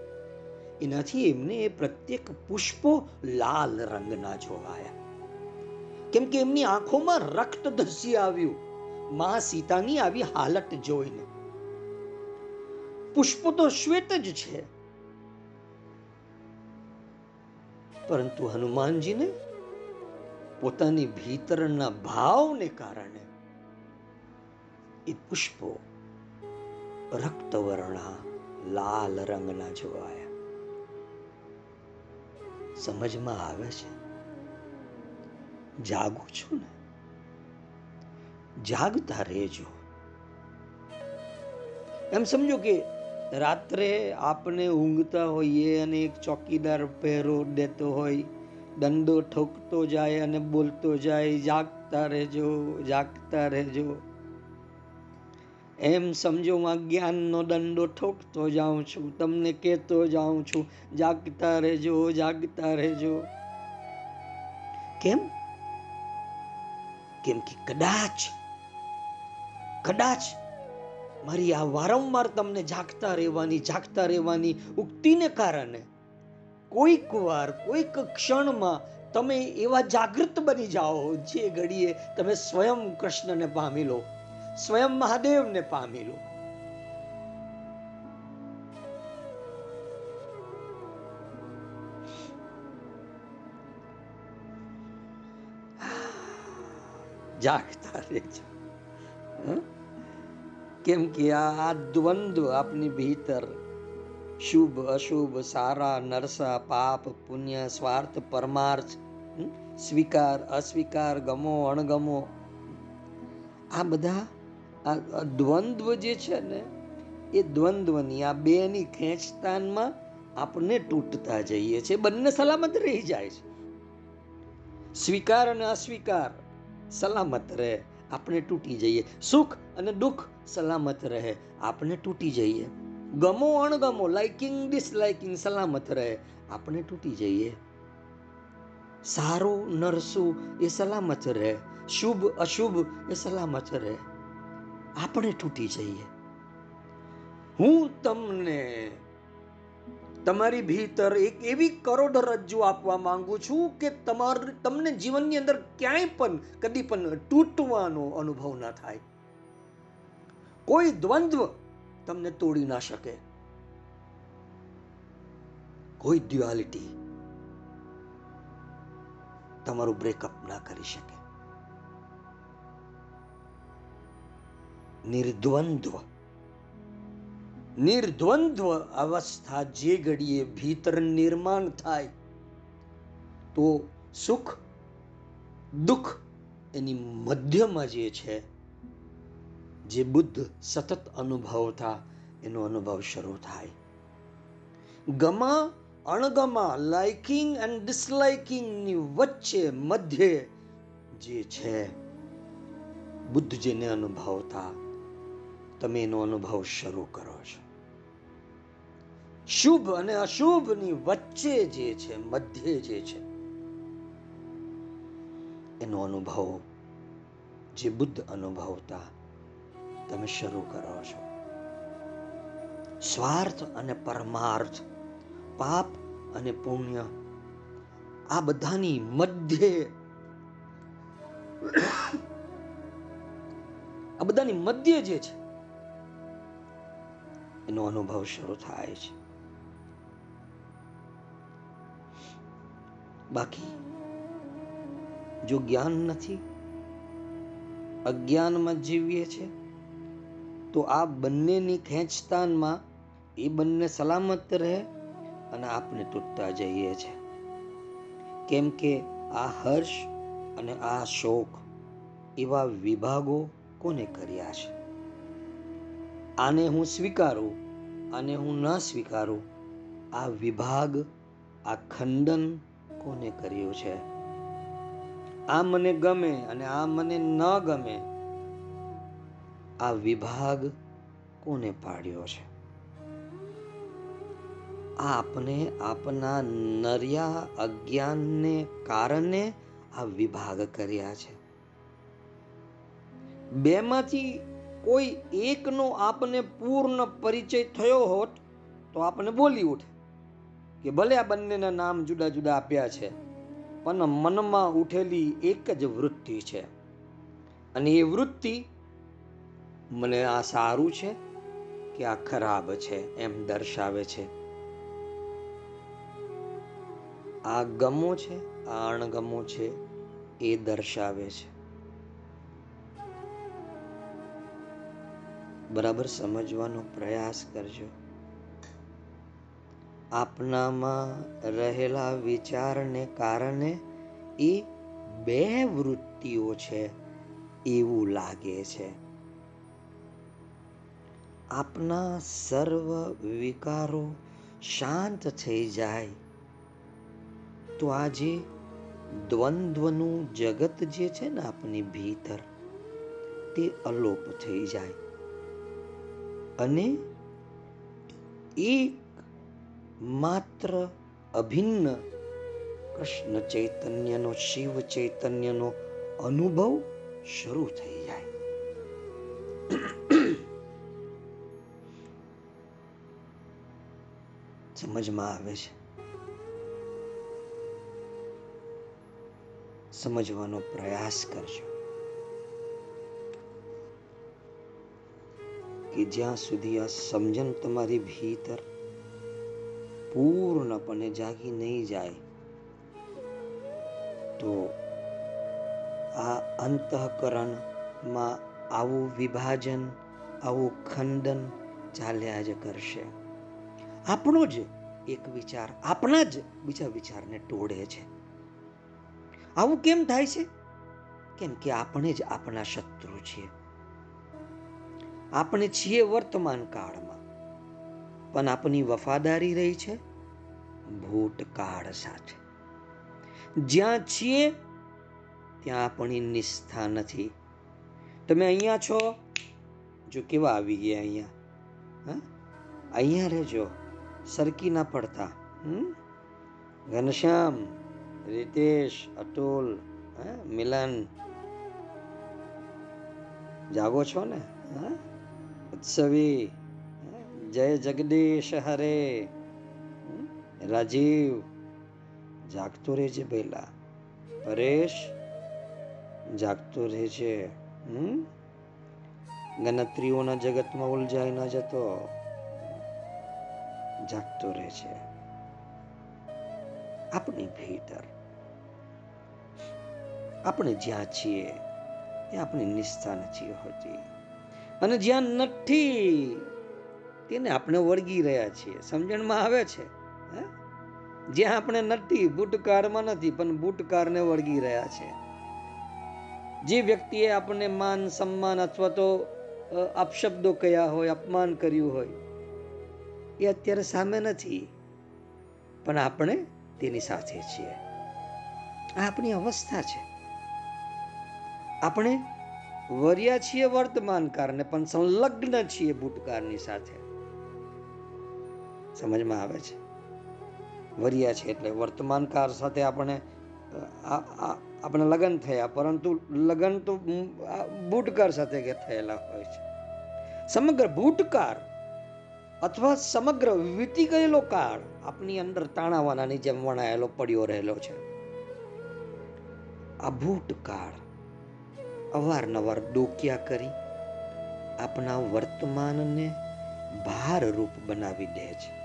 એનાથી એમને એ પ્રત્યેક પુષ્પો લાલ રંગના જોવાયા. કેમ કે એમની આંખોમાં રક્ત ધસી આવ્યું. મા સીતાની આવી હાલત જોઈને. પુષ્પો તો શ્વેત જ છે. પરંતુ હનુમાનજીને પોતાની ભીતરના ભાવને કારણે એ પુષ્પો રક્તવર્ણા લાલ રંગના જોવાયા સમજમાં આવે છે? જાગું છું ને? જાગતા રહેજો. એમ સમજો કે રાત્રે આપણે ઊંઘતા હોઈએ અને એક ચોકીદાર પહેરો દેતો હોય, દંડો ઠોકતો જાય અને બોલતો જાય, જાગતા રહેજો જાગતા રહેજો. એમ સમજો હું જ્ઞાનનો દંડો ઠોકતો જાઉં છું, તમને કહેતો જાઉં છું, જાગતા રહેજો જાગતા રહેજો. કેમ? કેમ કે કદાચ કદાચ મારી આ વારંવાર તમને જાગતા રહેવાની જાગતા રહેવાની ઉક્તિને કારણે કોઈક વાર, કોઈક ક્ષણમાં તમે એવા જાગૃત બની જાઓ જે ઘડીએ તમે સ્વયં કૃષ્ણને પામી લો, સ્વયં મહાદેવને પામી લો. જાગતા રહેજો. કેમ કે આ દ્વંદ્વ આપની ભીતર. શુભ, અશુભ, સારા, નરસા, પાપ, પુણ્ય, સ્વાર્થ, પરમાર્થ સ્વીકાર, અસ્વીકાર, ગમો, અણગમો. આ બધા, આ દ્વંદ્વ જે છે ને, એ દ્વંદ્વની આ બેની ખેંચતાનમાં આપણે તૂટતા જઈએ છે બંને સલામત રહી જાય છે. સ્વીકાર અને અસ્વીકાર સલામત રહે. આપણે તૂટી જઈએ. સુખ અને દુઃખ સલામત રહે, આપણે તૂટી જઈએ. ગમો અણગમો લાઇકિંગ ડિસલાઇકિંગ સલામત રહે, આપણે તૂટી જઈએ. સારું, નરસું, એ સલામત રહે. શુભ, અશુભ, એ સલામત રહે. આપણે તૂટી જઈએ. હું તમને તમારી ભીતર એક એવી કરોડરજ્જુ આપવા માંગુ છું કે તમાર, તમને જીવનની અંદર ક્યાંય પણ કદી પણ તૂટવાનો અનુભવ ના થાય. કોઈ દ્વંદ્વ તમને તોડી ના શકે. કોઈ ડ્યુઆલિટી તમારું બ્રેકઅપ ના કરી શકે. નિર્દ્વંદ્વ. નિર્દ્વંદ્વ અવસ્થા જે ઘડીએ ભીતર નિર્માણ થાય, તો સુખ, દુઃખ એની મધ્યમાં જે છે જે બુદ્ધ સતત અનુભવતા એનો અનુભવ શરૂ થાય. ગમા, અણગમા લાઇકિંગ એન્ડ ડિસલાઇકિંગની વચ્ચે મધ્ય જે છે, બુદ્ધ જેને અનુભવતા તમે એનો અનુભવ શરૂ કરો છો. શુભ અને અશુભની વચ્ચે જે છે, મધ્ય જે છે, એનો અનુભવ, જે બુદ્ધ અનુભવતા તમે શરૂ કરો છો. સ્વાર્થ અને પરમાર્થ, પાપ અને પુણ્ય, આ બધાની મધ્ય, આ બધાની મધ્ય જે છે, એનો અનુભવ શરૂ થાય છે. બાકી, જો જ્ઞાન નથી, અજ્ઞાનમાં જીવીએ છે તો આ બંનેની ખેંચતાનમાં એ બંને સલામત રહે અને આપણે તૂટતા જઈએ છે. કેમ કે આ હર્ષ અને આ શોક એવા વિભાગો કોને કર્યા છે? આને હું સ્વીકારું, આને હું ન સ્વીકારું, આ વિભાગ, આ ખંડન કોને કર્યું છે? આ મને ગમે અને આ મને ન ગમે આ વિભાગ કોને પાડ્યો છે? આપને આપના નર્યા અજ્ઞાનને કારણે આ વિભાગ કર્યા છે. બેમાંથી કોઈ એકનો આપને પૂર્ણ પરિચય થયો હોત, તો આપને બોલી ઉઠે કે ભલે આ બંનેના નામ જુદા જુદા આપ્યા છે, પણ મનમાં ઉઠેલી એક જ વૃત્તિ છે. અને એ વૃત્તિ મને આ સારું છે કે આ ખરાબ છે એમ દર્શાવે છે? આ ગમો છે, આ અણગમો છે, એ દર્શાવે છે. બરાબર સમજવાનો પ્રયાસ કરજો. આપનામાં રહેલા વિચારને કારણે એ બે વૃત્તિઓ છે, એવું લાગે છે. આપના સર્વ વિકારો શાંત થઈ જાય. તો આજે દ્વંદ્વનું જગત જે છે ને આપની ભીતર, તે અલોપ થઈ જાય. અને એક માત્ર અભિન્ન કૃષ્ણ ચૈતન્યનો, શિવ ચૈતન્યનો અનુભવ શરૂ થઈ સમજમાં આવે છે. સમજવાનો પ્રયાસ કરજો. કે જ્યાં સુધી આ સમજણ તમારી ભીતર પૂર્ણપણે જાગી નહીં જાય, તો આ અંતઃકરણમાં આવું વિભાજન, આવું ખંડન ચાલ્યા જ કરશે. આપણો જ એક વિચાર આપણા જ બીજા વિચારને તોડે છે. આવું કેમ થાય છે? કેમ કે આપણે જ આપણા શત્રુ છીએ. આપણે છીએ વર્તમાન કાળમાં, પણ આપણી વફાદારી રહી છે ભૂતકાળ સાથે. જ્યાં છીએ, ત્યાં આપણી નિષ્ઠા નથી. તમે અહીંયા છો? જો કેવા આવી ગયા અહીંયા? હા? અહીંયા રહેજો. સરકી ના પડતા ઘનશ્યામ, રીતેશ, અતુલ મિલન. જાગો છો ને? ઉત્સવી જય જગદીશ હરે. રાજીવ. જાગતો રહેજે પહેલા પરેશ, જાગતો રહેજે. ગણત્રીઓના જગતમાં ઉલજાઈ ના જતો. જાગતો રહેજે આપણી ભીતર. આપણે જ્યાં છીએ, એ આપણી નિષ્ઠા નથી હોતી. અને જ્યાં નથી, તેને આપણે વળગી રહ્યા છીએ. સમજણમાં આવે છે? જ્યાં આપણે નથી બુટકારમાં નથી, પણ બુટકારને વળગી રહ્યા છે. જે વ્યક્તિએ આપણને માન, સન્માન અથવા તો અપશબ્દો કયા હોય, અપમાન કર્યું હોય એ અત્યારે સામે નથી. પણ આપણે તેની સાથે છીએ. આ આપણી અવસ્થા છે. આપણે વર્યા છીએ વર્તમાન કારણે પણ સંલગ્ન છીએ ભૂતકાળની સાથે. સમજમાં આવે છે? વર્યા છે એટલે વર્તમાન કાળ સાથે આપણે આપણે લગ્ન થયા, પરંતુ લગ્ન તો ભૂટકાર સાથે થયેલા હોય છે. સમગ્ર ભૂતકાળ અથવા સમગ્ર વીતી ગયેલો કાળ આપની અંદર તાણાવાનાની જેમ વણાયેલો, પડ્યો રહેલો છે. આ ભૂતકાળ અવારનવાર ડોક્યા કરી આપના વર્તમાનને ભારરૂપ બનાવી દે છે.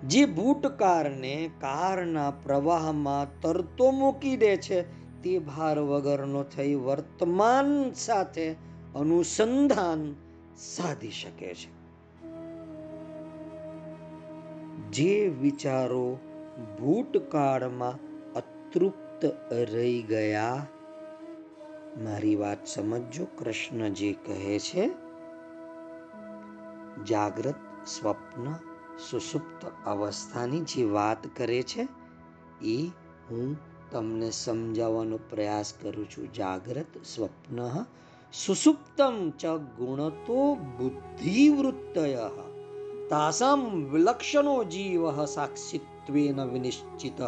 જે ભૂતકાળને કારના પ્રવાહમાં તરતો મૂકી દે છે, તે ભાર વગરનો થઈ વર્તમાન સાથે અનુસંધાન સાધી શકે છે. જે વિચારો ભૂતકાળમાં અતૃપ્ત રહી ગયા? મારી વાત સમજો કૃષ્ણ જે કહે છે. જાગ્રત સ્વપ્ન સુષુપ્ત અવસ્થાની જે વાત કરે છે, એ હું તમને સમજાવવાનો પ્રયાસ કરું છું. જાગ્રત સ્વપ્ન સુષુપ્તમ ચ ગુણતો બુદ્ધિવૃત્તય. તાસામ વિલક્ષણો જીવ સાક્ષિત્વેન વિનિશ્ચિત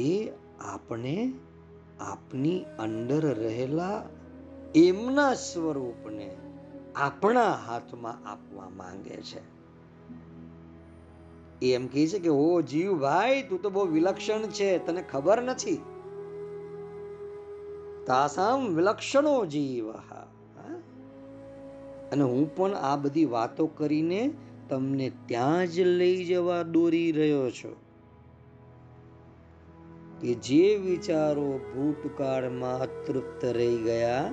એ આપણે આપની અંદર રહેલા એમના સ્વરૂપને આપણા હાથમાં આપવા માંગે છે એ એમ કહે છે કે ઓ જીવ ભાઈ તું તો બહુ વિલક્ષણ છે તને ખબર નથી તાસામ વિલક્ષણો જીવ અને હું પણ આ બધી વાતો કરીને તમને ત્યાં જ લઈ જવા દોરી રહ્યો છું. કે જે વિચારો ભૂતકાળમાં અતૃપ્ત રહી ગયા,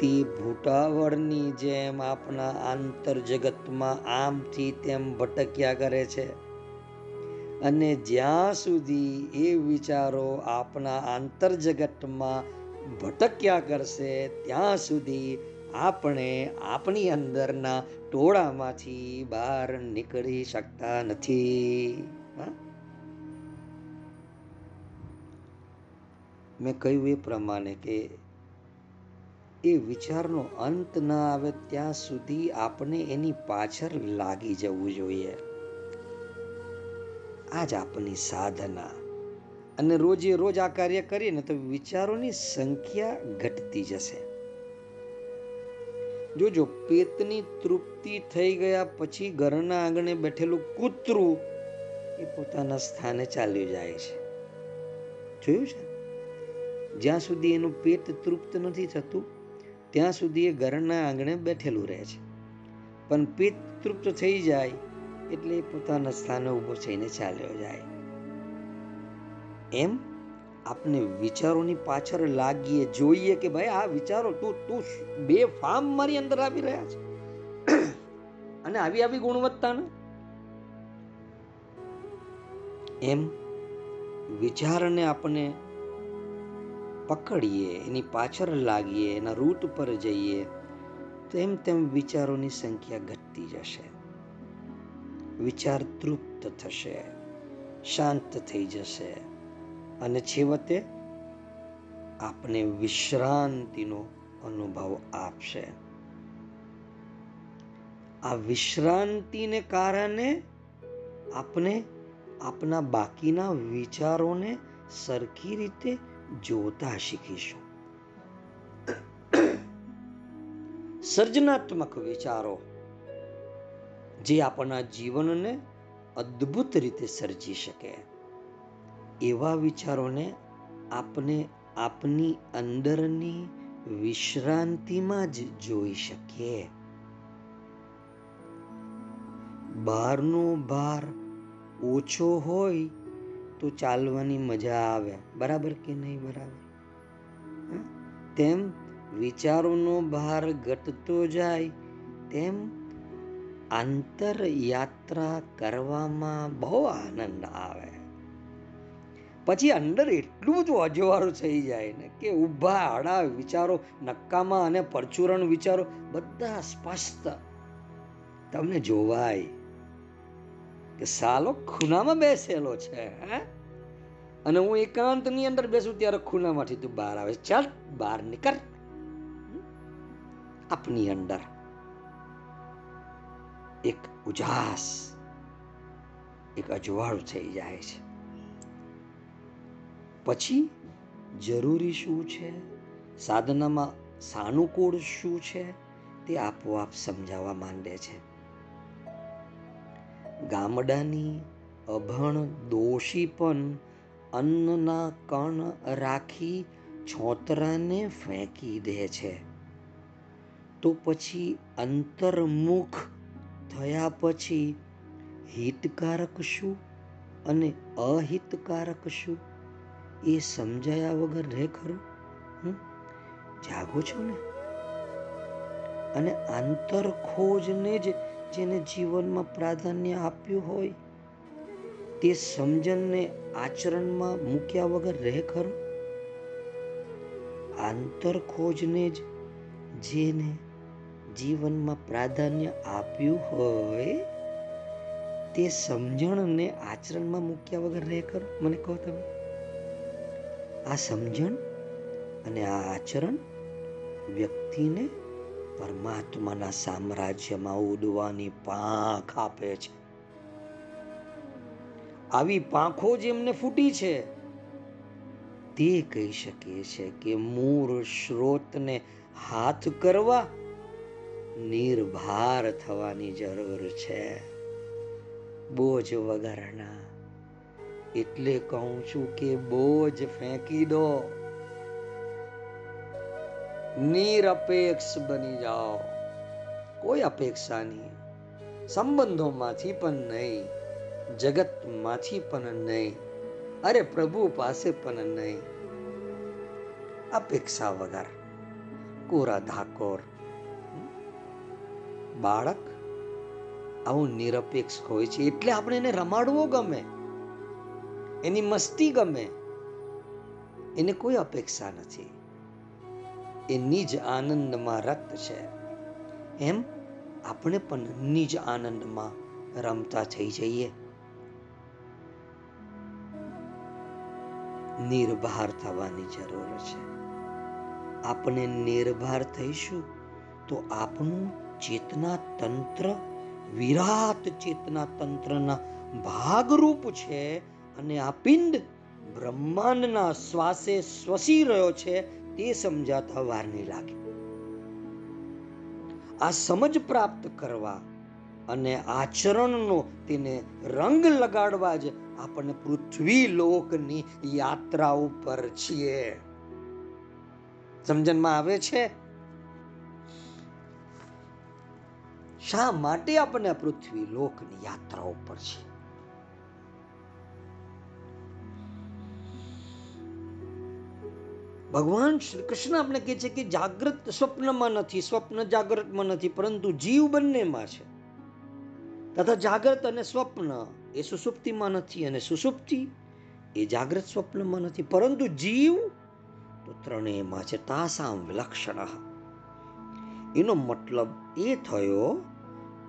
તે ભૂટાવળની જેમ આપણા આંતર જગતમાં આમથી તેમ ભટક્યા કરે છે. અને જ્યાં સુધી એ વિચારો આપણા આંતર જગતમાં ભટક્યા કરશે, ત્યાં સુધી આપણે આપણી અંદરના ટોળામાંથી બહાર નીકળી શકતા નથી. મેં કહ્યું એ પ્રમાણે કે એ વિચારનો અંત ન આવે ત્યાં સુધી આપણે એની પાછળ લાગી જવું જોઈએ. આ જ આપણી સાધના. અને રોજે રોજ આ કાર્ય કરીએ ને તો વિચારોની સંખ્યા ઘટતી જશે. જોજો, પેટની તૃપ્તિ થઈ ગયા પછી ઘરના આંગણે બેઠેલું કૂતરું એ પોતાના સ્થાને ચાલ્યું જાય છે. જોયું છે? જ્યાં સુધી એનું પેટ તૃપ્ત નથી થતું, ત્યાં સુધી એ ઘરના આંગણે બેઠેલું રહે છે. પણ પેટ તૃપ્ત થઈ જાય એટલે એ પોતાના સ્થાને ઊભો થઈને ચાલ્યો જાય. એમ આપણે વિચારોની પાછળ લાગીએ, જોઈએ કે ભાઈ આ વિચારો તું તું બે ફાર્મ મારી અંદર આવી રહ્યા છે. અને આવી આવી ગુણવત્તાના? એમ વિચારને આપણે પકડીએ, એની પાછળ લાગીએ, એના રૂટ પર જઈએ, તેમ તેમ વિચારોની સંખ્યા ઘટતી જશે. વિચાર તૃપ્ત થશે, શાંત થઈ જશે. અને છેવટે આપને વિશ્રાંતિનો અનુભવ આપશે. આ વિશ્રાંતિને કારણે આપણે આપના બાકીના વિચારોને સરખી રીતે જોતા શીખીશું. સર્જનાત્મક વિચારો જે આપણા જીવનને અદ્ભુત રીતે સર્જી શકે. એવા વિચારોને આપણે આપની અંદરની વિશ્રાંતિમાં જ જોઈ શકીએ. બહારનો ભાર ઓછો હોય તો ચાલવાની મજા આવે. બરાબર કે નહીં બરાબર? તેમ વિચારોનો ભાર ઘટતો જાય, તેમ આંતર યાત્રા કરવામાં બહુ આનંદ આવે. પછી અંદર એટલું બધું અજવાળું થઈ જાય ને કે ઊભા આડા વિચારો નક્કામાં અને પરચુરણ વિચારો બધા સ્પષ્ટ. તમને જોવાય કે સાલો ખૂનામાં બેસેલો છે, હે? અને હું એકાંતની અંદર બેસું ત્યારે ખૂનામાંથી તું બહાર આવે ચાલ, બહાર નીકળ. આપની અંદર એક ઉજાસ, એક અજવાળું થઈ જાય છે. પછી જરૂરી શું છે? સાધનામાં સાનુકૂળ શું છે? તે આપોઆપ સમજાવવા માંડે છે. ગામડાની અભણ દોષી પણ અન્નના કણ રાખી છોતરાને ફેંકી દે છે. તો પછી અંતર્મુખ થયા પછી હિતકારક શું અને અહિતકારક શું? એ સમજાયા વગર રહે ખરું? જાગો છો ને? અને આંતર ખોજને જ જેને જીવનમાં પ્રાધાન્ય આપ્યું હોય, તે સમજણને આચરણમાં મૂક્યા વગર રહે ખરું? આંતર ખોજને જ જેને જીવનમાં પ્રાધાન્ય આપ્યું હોય, તે સમજણને આચરણમાં મૂક્યા વગર રહે ખરું? મને કહો તમે. આ સમજણ અને આ આચરણ વ્યક્તિને પરમાત્માના સામ્રાજ્યમાં ઉડવાની પાંખ આપે છે. આવી પાંખો જેમને ફૂટી છે. તે કહી શકે છે કે મૂળ સ્ત્રોતને હાથ કરવા નિર્ભાર થવાની જરૂર છે. બોજ વગરના એટલે કહું છું કે બોજ ફેંકી દો. નિરપેક્ષ બની જાઓ. કોઈ અપેક્ષા નહીં. સંબંધોમાંથી પણ નહીં. જગતમાંથી પણ નહીં. અરે પ્રભુ પાસે પણ નહીં. અપેક્ષા વગર. કોરા ધાકોર. બાળક, આવું નિરપેક્ષ હોય છે એટલે આપણે એને રમાડવો ગમે. એની મસ્તી ગમે. એને કોઈ અપેક્ષા નથી. એ નિજ આનંદમાં રત છે. એમ આપણે પણ નિજ આનંદમાં રમતા થઈ જઈએ. નિર્ભાર થવાની જરૂર છે. આપણે નિર્ભાર થઈશું તો આપણું ચેતના તંત્ર, વિરાટ ચેતના તંત્રના ભાગરૂપ છે અને આ પિંડ બ્રહ્માંડના શ્વાસે શ્વસી રહ્યો છે તે સમજાતા વાર નહીં લાગે. આ સમજ પ્રાપ્ત કરવા અને આચરણનો તેને રંગ લગાડવા જ આપણે પૃથ્વી લોકની યાત્રા ઉપર છીએ. સમજણમાં આવે છે? શા માટે આપણે પૃથ્વી લોકની યાત્રા ઉપર છીએ? ભગવાન શ્રી કૃષ્ણ આપણે કહે છે કે જાગૃત સ્વપ્નમાં નથી, સ્વપ્ન જાગૃતમાં નથી, પરંતુ જીવ બંનેમાં છે. તથા જાગૃત અને સ્વપ્ન એ સુસુપ્તિમાં નથી અને સુસુપ્તિ એ જાગૃત સ્વપ્નમાં નથી, પરંતુ જીવ તો ત્રણેયમાં છે. તાસામ વિલક્ષણ. એનો મતલબ એ થયો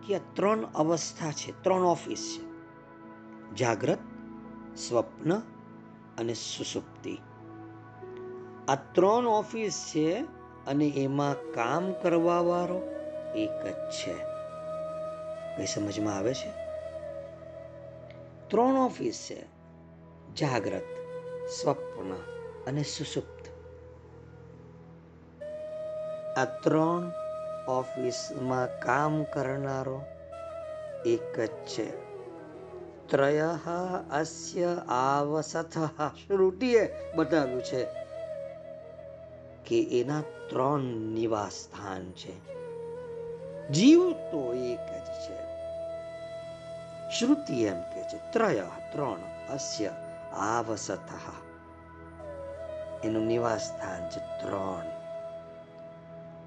કે આ ત્રણ અવસ્થા છે, ત્રણ ઓફિસ છે. જાગ્રત સ્વપ્ન અને સુસુપ્તિ. આ ત્રણ ઓફિસ છે અને એમાં કામ કરવા વાળો એક જ છે. કઈ સમજમાં આવે છે? ત્રણ ઓફિસ છે. જાગ્રત સ્વપ્ન અને સુસુપ્ત. આ ત્રણ ઓફિસમાં કામ કરનારો એક જ છે. ત્રય અસ્ય આવસથ. શ્રુતિએ બતાવ્યું છે? કે એના ત્રણ નિવાસ સ્થાન છે. જીવ તો એક જ છે. શ્રુતિ એમ કે છે, ત્રય, ત્રણ, અસ્ય, આવસત. એનું નિવાસ સ્થાન છે ત્રણ.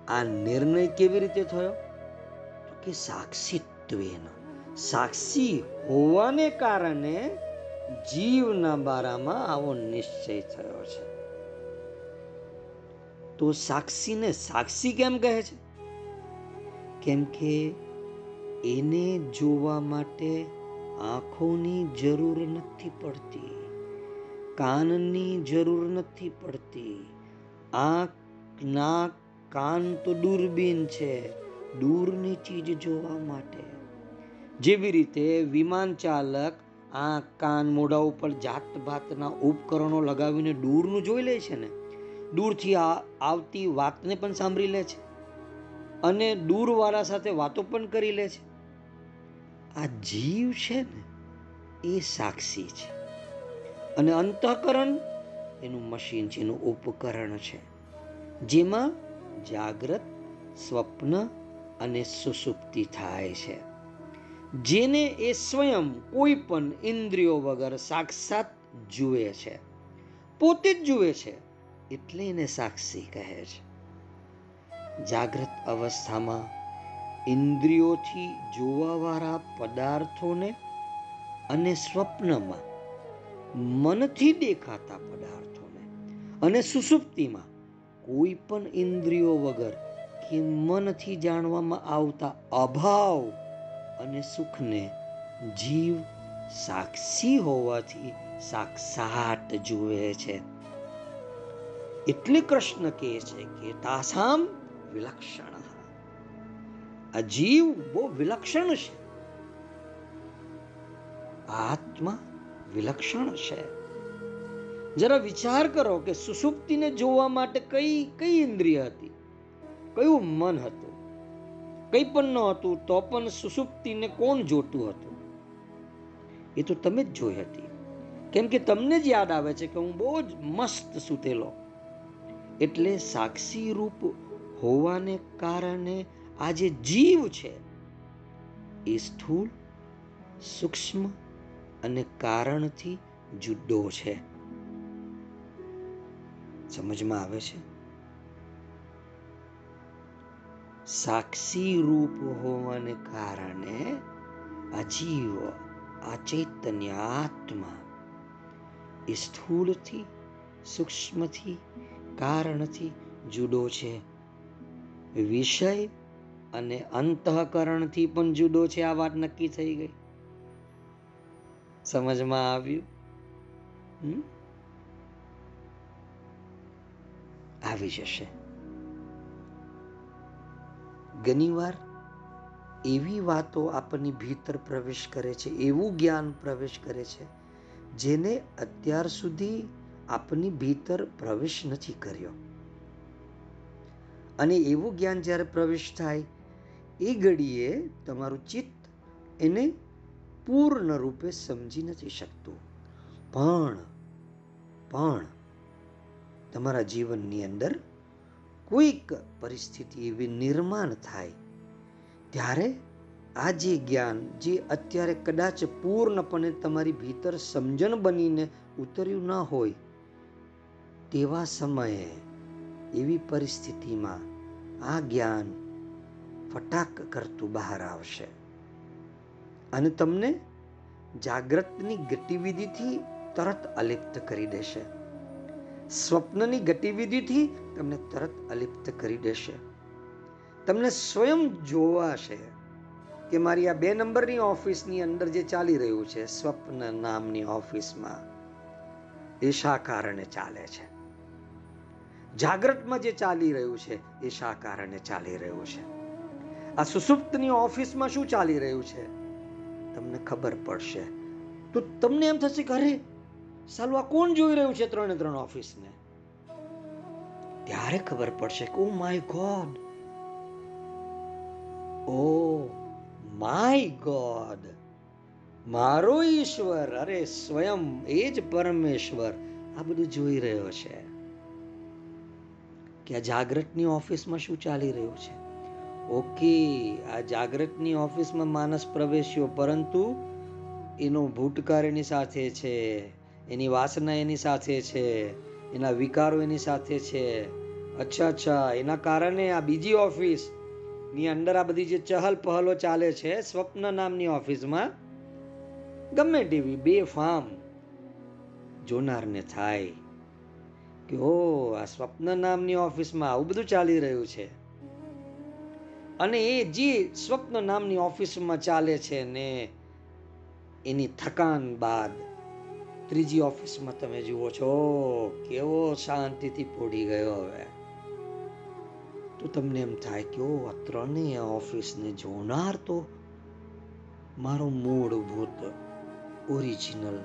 આ નિર્ણય કેવી રીતે થયો? કે સાક્ષીત્વેનો. સાક્ષી હોવાને કારણે જીવના બારામાં આવો નિશ્ચય થયો છે. તો સાક્ષીને સાક્ષી કેમ કહે છે? કેમ કે એને જોવા માટે આંખોની જરૂર નથી પડતી, કાનની જરૂર નથી પડતી. આંખ, નાક, કાન તો દૂરબીન છે, દૂરની ચીજ જોવા માટે. જેવી રીતે વિમાન ચાલક આંખ, કાન, મોઢા ઉપર જાત ભાતના ઉપકરણો લગાવીને દૂરનું જોઈ લે છે ને દૂરથી આ આવતી વાતને પણ સાંભળી લે છે અને દૂરવાળા સાથે વાતો પણ કરી લે છે. આ જીવ છે ને, એ સાક્ષી છે. અને અંતઃકરણ એનું મશીન છે, એનું ઉપકરણ છે, જેમાં જાગ્રત, સ્વપ્ન અને સુસુપ્તિ થાય છે. જેને એ સ્વયં કોઈ પણ ઇન્દ્રિયો વગર સાક્ષાત જુએ છે. પોતે જ જુએ છે. એટલે એને સાક્ષી કહે છે. જાગ્રત અવસ્થામાં ઇન્દ્રિયોથી જોવાવાળા પદાર્થોને અને સ્વપ્નમાં મનથી દેખાતા પદાર્થોને અને સુસુપ્તિમાં કોઈ પણ ઇન્દ્રિયો વગર કે મનથી જાણવામાં આવતા અભાવ અને સુખને જીવ સાક્ષી હોવાથી સાક્ષાત જુએ છે. એટલે કૃષ્ણ કહે છે કે તાસામ વિલક્ષણ આ જીવ બહુ વિલક્ષણ છે આત્મા વિલક્ષણ છે જરા વિચાર કરો કે સુસુપ્તિને જોવા માટે કઈ કઈ ઇન્દ્રિય હતી કયું મન હતું કઈ પણ ન હતું તો પણ સુસુપ્તિને કોણ જોતું હતું એ તો તમે જ જોઈ હતી કેમ કે તમને જ યાદ આવે છે કે હું બહુ જ મસ્ત સૂતેલો એટલે સાક્ષી રૂપ હોવાને કારણે આ જે જીવ છે. એ સ્થૂળ, સૂક્ષ્મ અને કારણથી જુદો છે. સમજમાં આવે છે? સાક્ષી રૂપ હોવાને કારણે આ જીવ, આ ચૈતન્ય આત્મા એ સ્થૂળથી, સૂક્ષ્મથી કારણથી જુદો છે. વિષય અને અંતઃકરણથી પણ જુદો છે. આ વાત નક્કી થઈ ગઈ. સમજમાં આવ્યું? આવી જશે. ઘણીવાર એવી વાતો આપણની ભીતર પ્રવેશ કરે છે, એવું જ્ઞાન પ્રવેશ કરે છે, જેને અત્યાર સુધી આપની ભીતર પ્રવેશ નથી કર્યો. અને એવું જ્ઞાન જ્યારે પ્રવેશ થાય, એ ઘડીએ તમારું ચિત્ત એને પૂર્ણ રૂપે સમજી નથી શકતું. પણ પણ તમારા જીવનની અંદર કોઈક પરિસ્થિતિ એવી નિર્માણ થાય, ત્યારે આ જે જ્ઞાન, જે અત્યારે કદાચ પૂર્ણપણે તમારી ભીતર સમજણ બનીને ઉતર્યું ન હોય તેવા સમયે એવી પરિસ્થિતિમાં આ જ્ઞાન ફટાક કરતું બહાર આવશે. અને તમને જાગ્રતની ગતિવિધિથી તરત અલિપ્ત કરી દેશે. સ્વપ્નની ગતિવિધિથી તમને તરત અલિપ્ત કરી દેશે. તમને સ્વયં જોવાશે કે મારી આ બે નંબરની ઓફિસની અંદર જે ચાલી રહ્યું છે, સ્વપ્ન નામની ઓફિસમાં, એ શા કારણે ચાલે છે? જાગ્રતમાં જે ચાલી રહ્યું છે, એ શા કારણે ચાલી રહ્યું છે? આ સુસુપ્તની ઓફિસમાં શું ચાલી રહ્યું છે? તમને ખબર પડશે. તો તમને એમ થશે કે અરે સાલું કોણ જોઈ રહ્યું છે ત્રણે ત્રણ ઓફિસને? ત્યારે ખબર પડશે કે oh my God oh my God મારો ઈશ્વર. અરે, સ્વયં એ જ પરમેશ્વર. આ બધું જોઈ રહ્યો છે. કે આ જાગ્રતની ઓફિસમાં શું ચાલી રહ્યું છે? ઓકે, આ જાગ્રતની ઓફિસમાં માણસ પ્રવેશ્યો, પરંતુ એનો ભૂટકાર એની સાથે છે, એની વાસના એની સાથે છે, એના વિકારો એની સાથે છે. અચ્છા અચ્છા, એના કારણે આ બીજી ઓફિસની અંદર આ બધી જે ચહલ પહલો ચાલે છે, સ્વપ્ન નામની ઓફિસમાં ગમે તેવી બે ફામ જોનારને થાય. કે ઓ આ સ્વપ્ન નામની ઓફિસમાં આવું બધું ચાલી રહ્યું છે. અને એ જે સ્વપ્ન નામની ઓફિસમાં ચાલે છે ને, એની થકાન બાદ ત્રીજી ઓફિસમાં તમે જુઓ છો, કેવો શાંતિથી પોડી ગયો હવે. તો તમને એમ થાય કે ઓ આ ત્રણેય ઓફિસને જોનાર તો મારો મૂળભૂત ઓરિજિનલ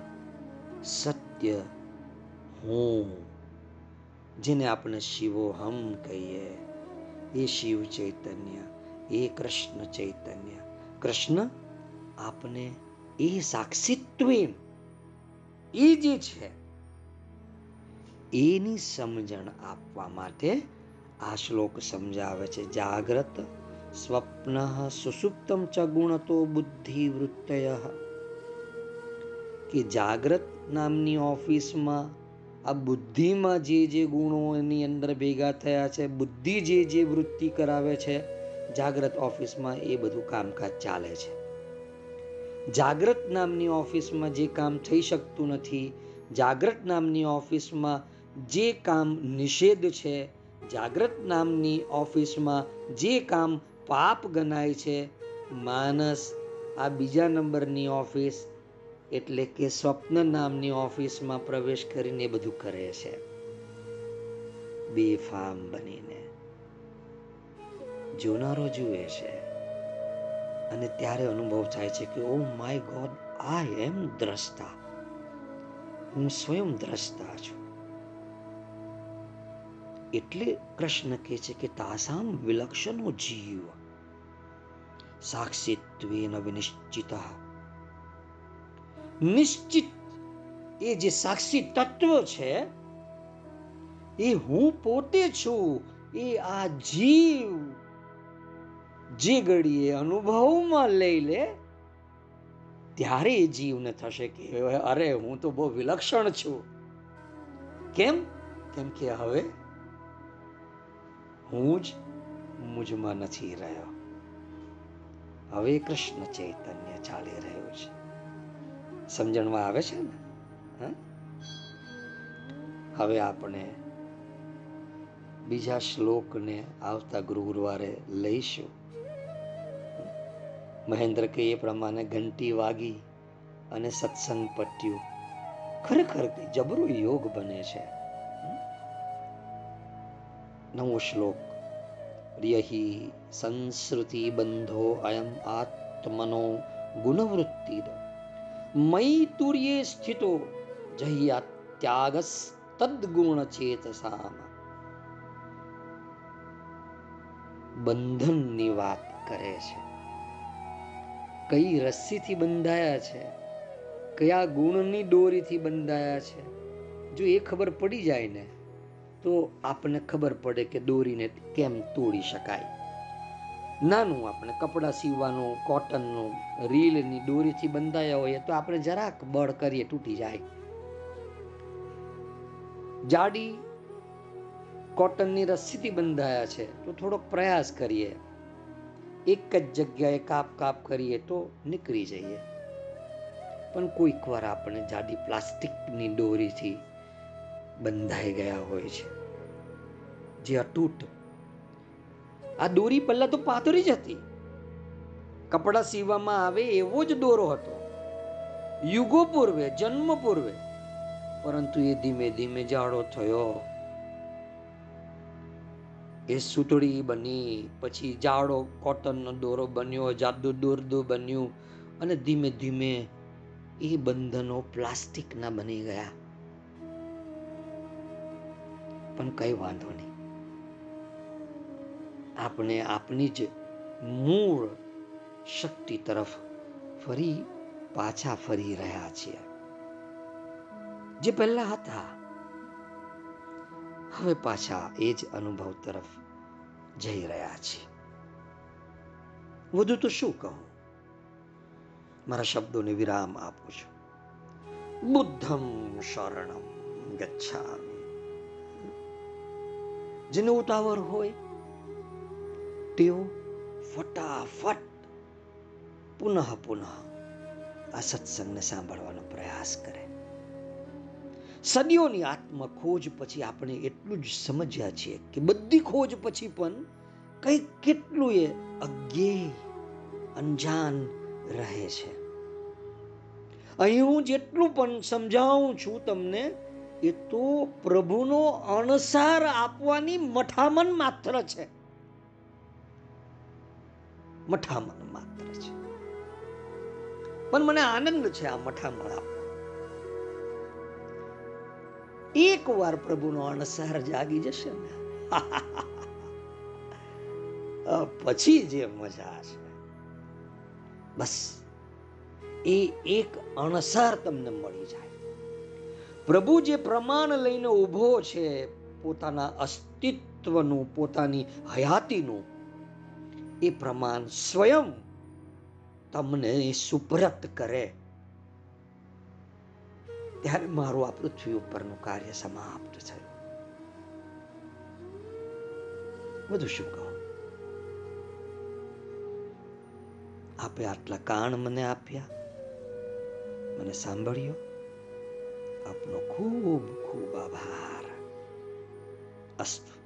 સત્ય હું. જેને આપણે શિવોહમ કહીએ. એ શિવ ચૈતન્ય, એ કૃષ્ણ ચૈતન્ય. કૃષ્ણ આપને એ સાક્ષિત્વ એ જે છે, એની સમજણ આપવા માટે આ શ્લોક સમજાવે છે. જાગ્રત સ્વપ્ન સુસુપ્તમ ચ ગુણતો બુદ્ધિ વૃત્તય. કે જાગ્રત નામની ઓફિસમાં આ બુદ્ધિમાં જે જે ગુણો એની અંદર ભેગા થયા છે, બુદ્ધિ જે જે વૃત્તિ કરાવે છે, જાગ્રત ઓફિસમાં એ બધું કામકાજ ચાલે છે. જાગ્રત નામની ઓફિસમાં જે કામ થઈ શકતું નથી, જાગ્રત નામની ઓફિસમાં જે કામ નિષેધ છે, જાગ્રત નામની ઓફિસમાં જે કામ પાપ ગણાય છે માનસ આ બીજા નંબરની ઓફિસ એટલે કે સ્વપ્ન નામની ઓફિસમાં પ્રવેશ કરીને બધું કરે છે. બેફામ બનીને. જોનારો જુએ છે. અને ત્યારે અનુભવ થાય છે કે ઓ માય ગોડ આઈ એમ દ્રષ્ટા. હું સ્વયં દ્રષ્ટા છું. એટલે કૃષ્ણ કહે છે કે, તાસામ વિલક્ષણો જીવ. સાક્ષિત્વેન વિનિશ્ચિત નિશ્ચિત એ જે સાક્ષી તત્વ છે, એ હું પોતે છું, એ આ જીવ જે ઘડીએ અનુભવમાં લઈ લે, ત્યારે એ જીવને થશે કે અરે હું તો બહુ વિલક્ષણ છું. કેમ? કેમ કે હવે હું જ મુજમાં નથી રહ્યો. હવે કૃષ્ણ ચૈતન્ય ચાલી રહ્યું છે. સમજણમાં આવે છે ને? હવે આપણે બીજા શ્લોકને આવતા ગુરુવારે લઈશું. મહેન્દ્ર કે એ પ્રમાણે ઘંટી વાગી અને સત્સંગ પટ્યું. ખરેખર જબરો યોગ બને છે. નવો શ્લોક. યહી સંસ્કૃતિ બંધો અયમ આત્મનો ગુણવૃત્તિ મયી સ્થિતો જહ્યા ત્યાગસ તદ્ગુણ ચેતસામ બંધનની વાત કરે છે। કઈ રસ્સીથી બંધાયા છે કયા ગુણની દોરીથી બંધાયા છે જો એ ખબર પડી જાય ને તો આપણને ખબર પડે કે દોરીને કેમ તોડી શકાય નાનું આપણે, કપડાં સીવવાનું કોટનનું રીલની દોરીથી બંધાયા હોઈએ તો આપણે જરાક બળ કરીએ, તૂટી જાય. જાડી કોટનની રસ્સીથી બંધાયા છે, તો થોડોક પ્રયાસ કરીએ. એક જ જગ્યાએ કાપ કાપ કરીએ તો નીકળી જઈએ. પણ કોઈક વાર આપણે જાડી પ્લાસ્ટિકની દોરીથી બંધાઈ ગયા હોય છે. જે અતૂટ આ દોરી પહેલા તો પાતળી જ હતી. કપડા સીવવામાં આવે એવો જ દોરો હતો. યુગો પૂર્વે, જન્મ પૂર્વે, પરંતુ એ ધીમે ધીમે જાડો થયો. એ સૂતળી બની, પછી જાડો કોટનનો દોરો બન્યો જાદુ દોરદો બન્યું, અને ધીમે ધીમે એ બંધનો પ્લાસ્ટિકના બની ગયા. પણ કઈ વાંધો નહીં. આપણે આપની જ મૂળ શક્તિ તરફ ફરી પાછા ફરી રહ્યા છીએ. જે પહેલા હતા, હવે પાછા એ જ અનુભવ તરફ જઈ રહ્યા છીએ. વધુ તો શું કહું? મારા શબ્દોને વિરામ આપું છું. બુદ્ધમ શરણમ ગચ્છામી. જેને ઉતાવળ હોય તેઓ ફટાફટ પુનઃ પુનઃ આ સત્સંગને સાંભળવાનો પ્રયાસ કરે. સદીઓની આત્મખોજ પછી આપણે એટલું જ સમજ્યા છીએ કે બધી ખોજ પછી પણ કંઈ કેટલું એ અજ્ઞેય અંજાન રહે છે. અહીં હું જેટલું પણ સમજાવું છું તમને, એ તો પ્રભુનો અણસાર આપવાની મઠામણ માત્ર છે. મઠામણ માત્ર છે. પણ મને આનંદ છે આ મઠામણ આપવા એક વાર પ્રભુનો અણસાર જાગી જશે ને [LAUGHS] પછી જે મજા છે બસ, એ એક અણસાર તમને મળી જાય. પ્રભુ જે પ્રમાણ લઈને ઊભો છે, પોતાના અસ્તિત્વનું, પોતાની હયાતીનું એ પ્રમાણ સ્વયં તમને સુપ્રત કરે. ત્યારે મારું આ પૃથ્વી ઉપરનું કાર્ય સમાપ્ત થયું. વધુ શું કહું? આપે આટલા કાન મને આપ્યા. મને સાંભળ્યો. આપનો ખૂબ ખૂબ આભાર. અસ્તુ.